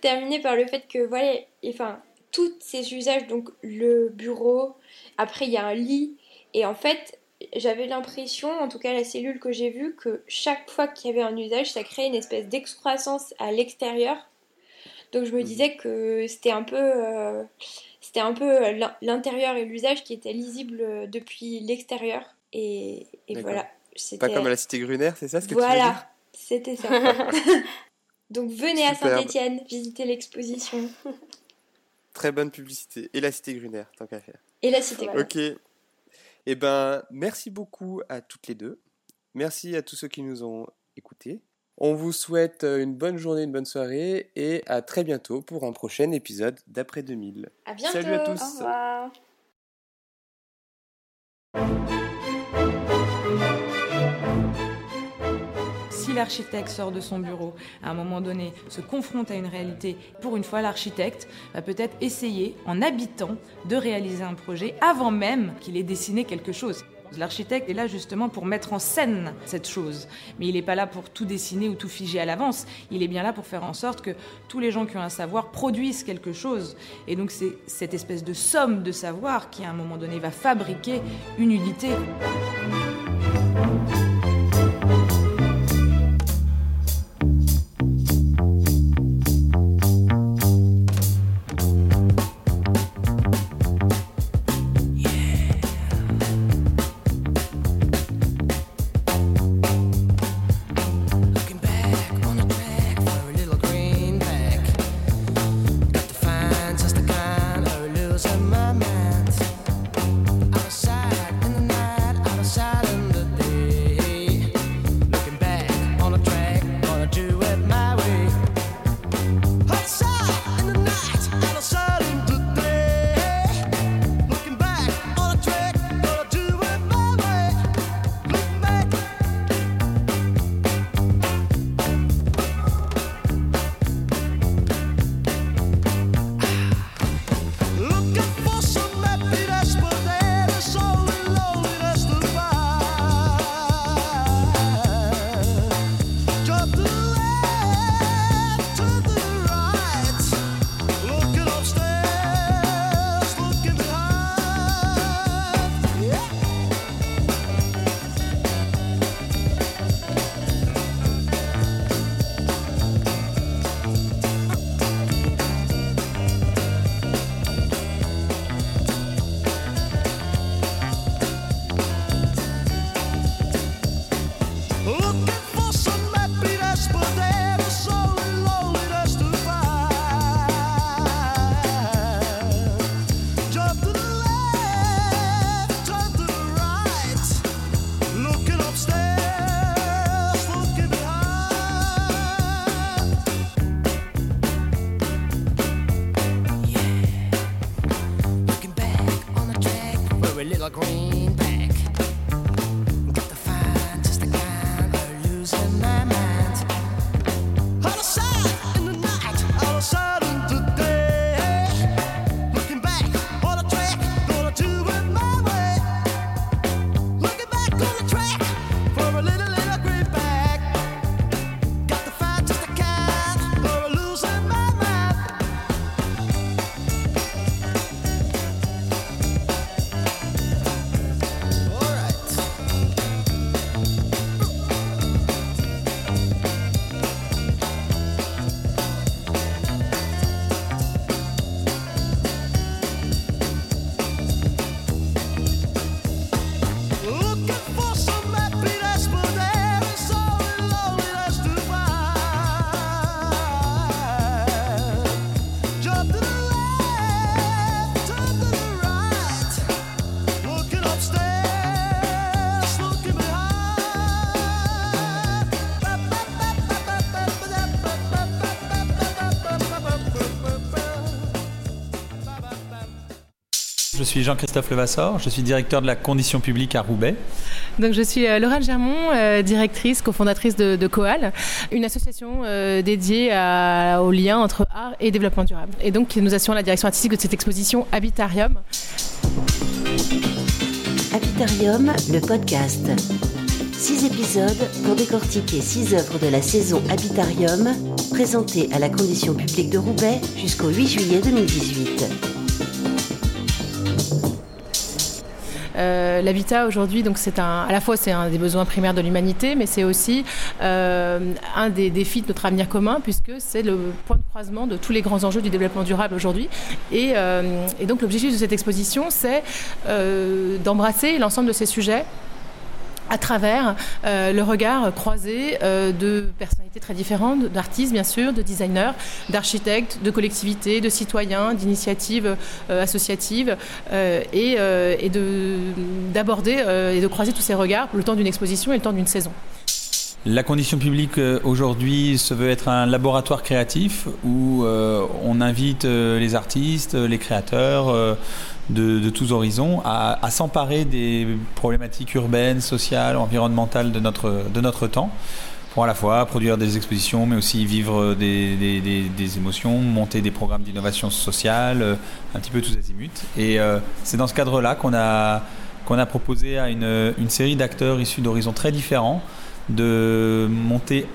terminer par le fait que, voilà, enfin, tous ces usages, donc le bureau, après il y a un lit, et en fait, j'avais l'impression, en tout cas la cellule que j'ai vue, que chaque fois qu'il y avait un usage, ça créait une espèce d'excroissance à l'extérieur. Donc je me disais que c'était un peu. euh, c'était un peu euh, l'in- l'intérieur et l'usage qui étaient lisibles euh, depuis l'extérieur. Et, et voilà. Pas comme à la Cité Gruner, c'est ça ce que tu veux dire? Voilà, c'était ça. Donc venez à. Saint-Étienne visiter l'exposition Très bonne publicité. Et la Cité Gruner, tant qu'à faire. et la cité. Ok. Eh ben, merci beaucoup à toutes les deux. Merci à tous ceux qui nous ont écoutés. On vous souhaite une bonne journée, une bonne soirée et à très bientôt pour un prochain épisode d'Après 2000. À bientôt. Salut à tous. Au revoir. L'architecte sort de son bureau, à un moment donné, se confronte à une réalité, pour une fois, l'architecte va peut-être essayer, en habitant, de réaliser un projet avant même qu'il ait dessiné quelque chose. L'architecte est là justement pour mettre en scène cette chose. Mais il n'est pas là pour tout dessiner ou tout figer à l'avance. Il est bien là pour faire en sorte que tous les gens qui ont un savoir produisent quelque chose. Et donc c'est cette espèce de somme de savoir qui, à un moment donné, va fabriquer une unité. Suis Jean-Christophe Levasseur, je suis directeur de la condition publique à Roubaix. Donc je suis euh, Laurent Germont, euh, directrice, cofondatrice de, de Coal, une association euh, dédiée à- au lien entre art et développement durable. Et donc nous assurons la direction artistique de cette exposition Habitarium. Habitarium, le podcast. Six épisodes pour décortiquer six œuvres de la saison Habitarium, présentées à la condition publique de Roubaix jusqu'au 8 juillet 2018. L'habitat aujourd'hui, donc c'est à la fois c'est un des besoins primaires de l'humanité, mais c'est aussi euh, un des défis de notre avenir commun, puisque c'est le point de croisement de tous les grands enjeux du développement durable aujourd'hui. Et, euh, et donc l'objectif de cette exposition, c'est euh, d'embrasser l'ensemble de ces sujets à travers euh, le regard croisé euh, de personnalités très différentes, d'artistes bien sûr, de designers, d'architectes, de collectivités, de citoyens, d'initiatives euh, associatives, et, et de- d'aborder et de croiser tous ces regards le temps d'une exposition et le temps d'une saison. La condition publique aujourd'hui se veut être un laboratoire créatif où on invite les artistes, les créateurs de, tous horizons à, s'emparer des problématiques urbaines, sociales, environnementales de notre, de notre temps pour à la fois produire des expositions mais aussi vivre des, des- émotions, monter des programmes d'innovation sociale, euh, un petit peu tous azimuts. Et euh, c'est dans ce cadre-là qu'on a, a proposé à une, une série d'acteurs issus d'horizons très différents de monter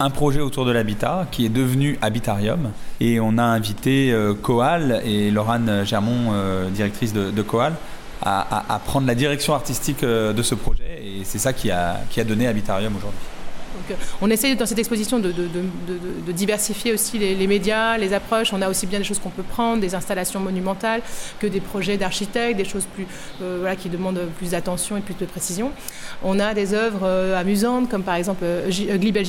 un projet autour de l'habitat qui est devenu Habitarium. Et on a invité euh, Coal et Laurane Germont, euh, directrice de, de Coal, à, prendre la direction artistique euh, de ce projet. Et c'est ça qui a, qui a donné Habitarium aujourd'hui. Euh, on essaye dans cette exposition de, diversifier aussi les, médias, les approches. On a aussi bien des choses qu'on peut prendre, des installations monumentales, que des projets d'architectes, des choses plus, euh, qui demandent plus d'attention et plus de précision. On a des œuvres euh, amusantes, comme par exemple euh,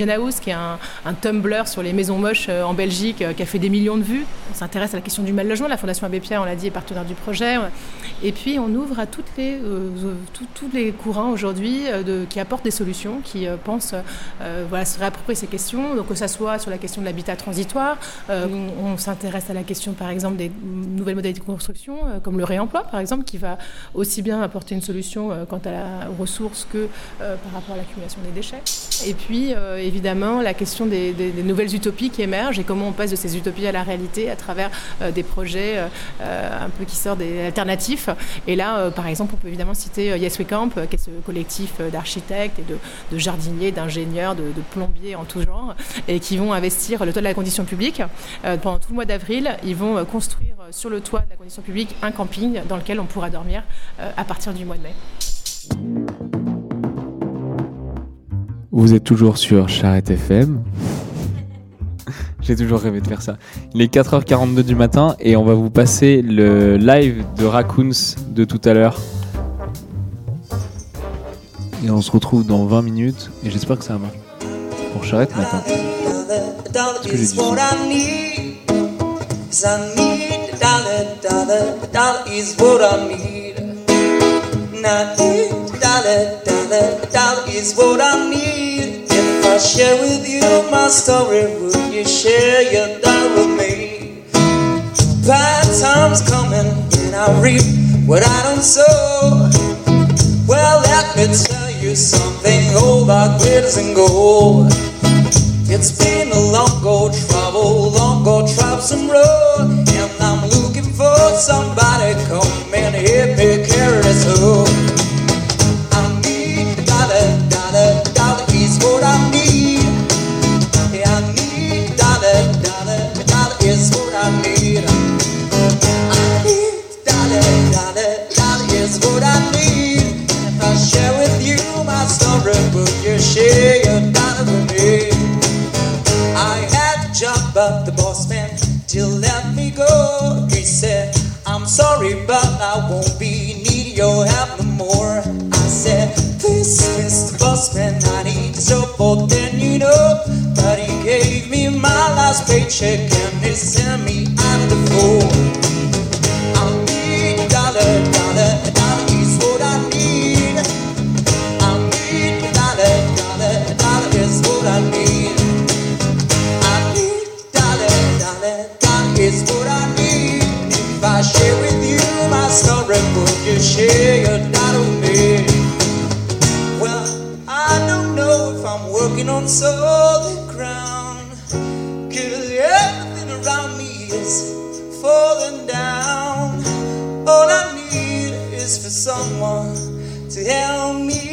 House, qui est un, Tumblr sur les maisons moches en Belgique, qui a fait des millions de vues. On s'intéresse à la question du mal logement. La Fondation Abbé Pierre, on l'a dit, est partenaire du projet. Et puis, on ouvre à les, tous les courants aujourd'hui qui apportent des solutions, qui pensent voilà, se réapproprier ces questions, donc que ça soit sur la question de l'habitat transitoire, euh, on, on s'intéresse à la question par exemple des nouvelles modalités de construction, euh, comme le réemploi par exemple, qui va aussi bien apporter une solution euh, quant à la, aux ressources que euh, par rapport à l'accumulation des déchets. Et puis euh, évidemment la question des, des- des nouvelles utopies qui émergent et comment on passe de ces utopies à la réalité à travers euh, des projets euh, euh, un peu qui sortent des alternatifs. Et là, euh, par exemple, on peut évidemment citer euh, Yes We Camp, euh, qui est ce collectif euh, d'architectes et de, de jardiniers, d'ingénieurs, de, de plombiers en tout genre, et qui vont investir le toit de la condition publique. Euh, pendant tout le mois d'avril, ils vont euh, construire euh, sur le toit de la condition publique un camping dans lequel on pourra dormir euh, à partir du mois de mai. Vous êtes toujours sur Charrette FM. J'ai toujours rêvé de faire ça. Il est 4h42 du matin et on va vous passer le live de Raccoons de tout à l'heure. Et on se retrouve dans 20 minutes et j'espère que ça va marcher. Pour Charrette matin. Dollar Est-ce que j'ai is dit what I need. Yes, I need a dollar, dollar, dollar is what I need. And I need a dollar, dollar, dollar is what I need. If I share with you my story, would you share your dollar with me? Bad times coming, and I reap what I don't sow. Well, let me tell something, old that glitters and gold. It's been a long go travel, long go troublesome road, and I'm looking for somebody come and help me carry this home. Sorry, but I won't be needing your help no more. I said, Please, Mr. Bossman, I need your support, then you know. But he gave me my last paycheck and he sent me out of the floor. say you're not with me. Well, I don't know if I'm working on solid ground. Cause everything around me is falling down. All I need is for someone to help me.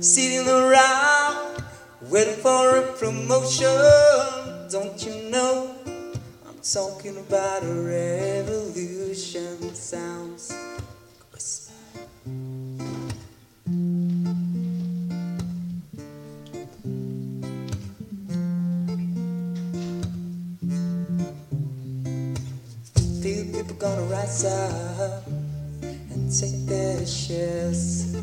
sitting around waiting for a promotion. Don't you know? I'm talking about a revolution sounds. Whisper. Few people gonna rise up and take their shares.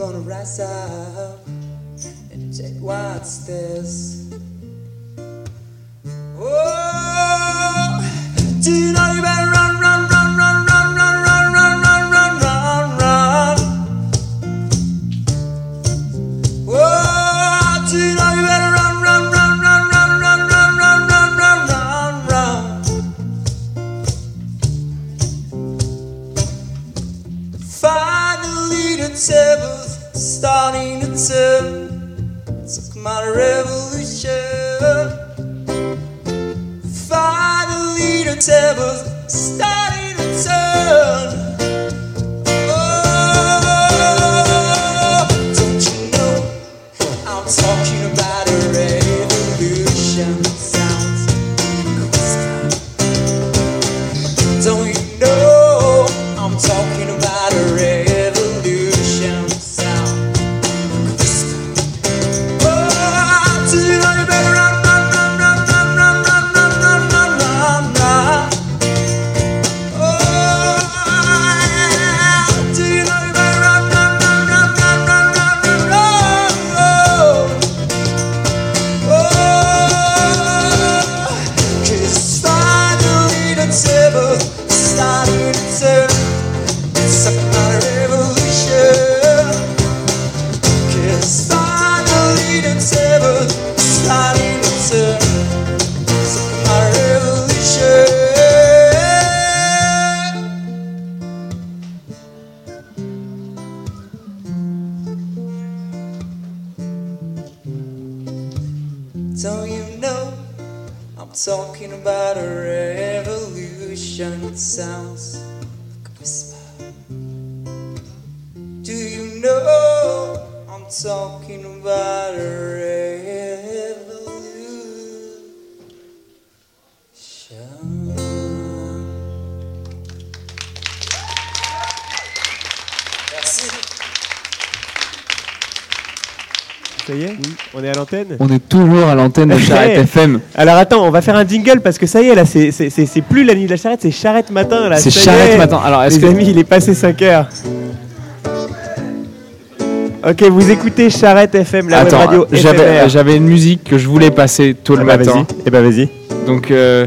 gonna rise up and take what's this. Oh, do Charrette FM. Alors attends, on va faire un jingle parce que ça y est, là, c'est- c'est c'est- c'est plus la nuit de la charrette, c'est charrette matin. là, C'est ça y Charrette est. matin. Alors, est-ce Les que- amis, il est passé 5 heures. Ok, vous écoutez Charrette FM, la web Attends, radio j'avais éphémère. j'avais une musique que je voulais passer tôt le Ah bah, matin. vas-y. Eh bah vas-y. Donc euh,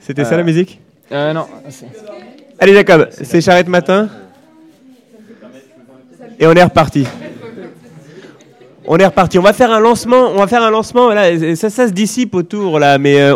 C'était ça Euh, la musique? euh, non. Allez Jacob, c'est Charrette matin. Et on est reparti. On est reparti. On va faire un lancement. On va faire un lancement. Là, ça, ça se dissipe autour là, mais euh,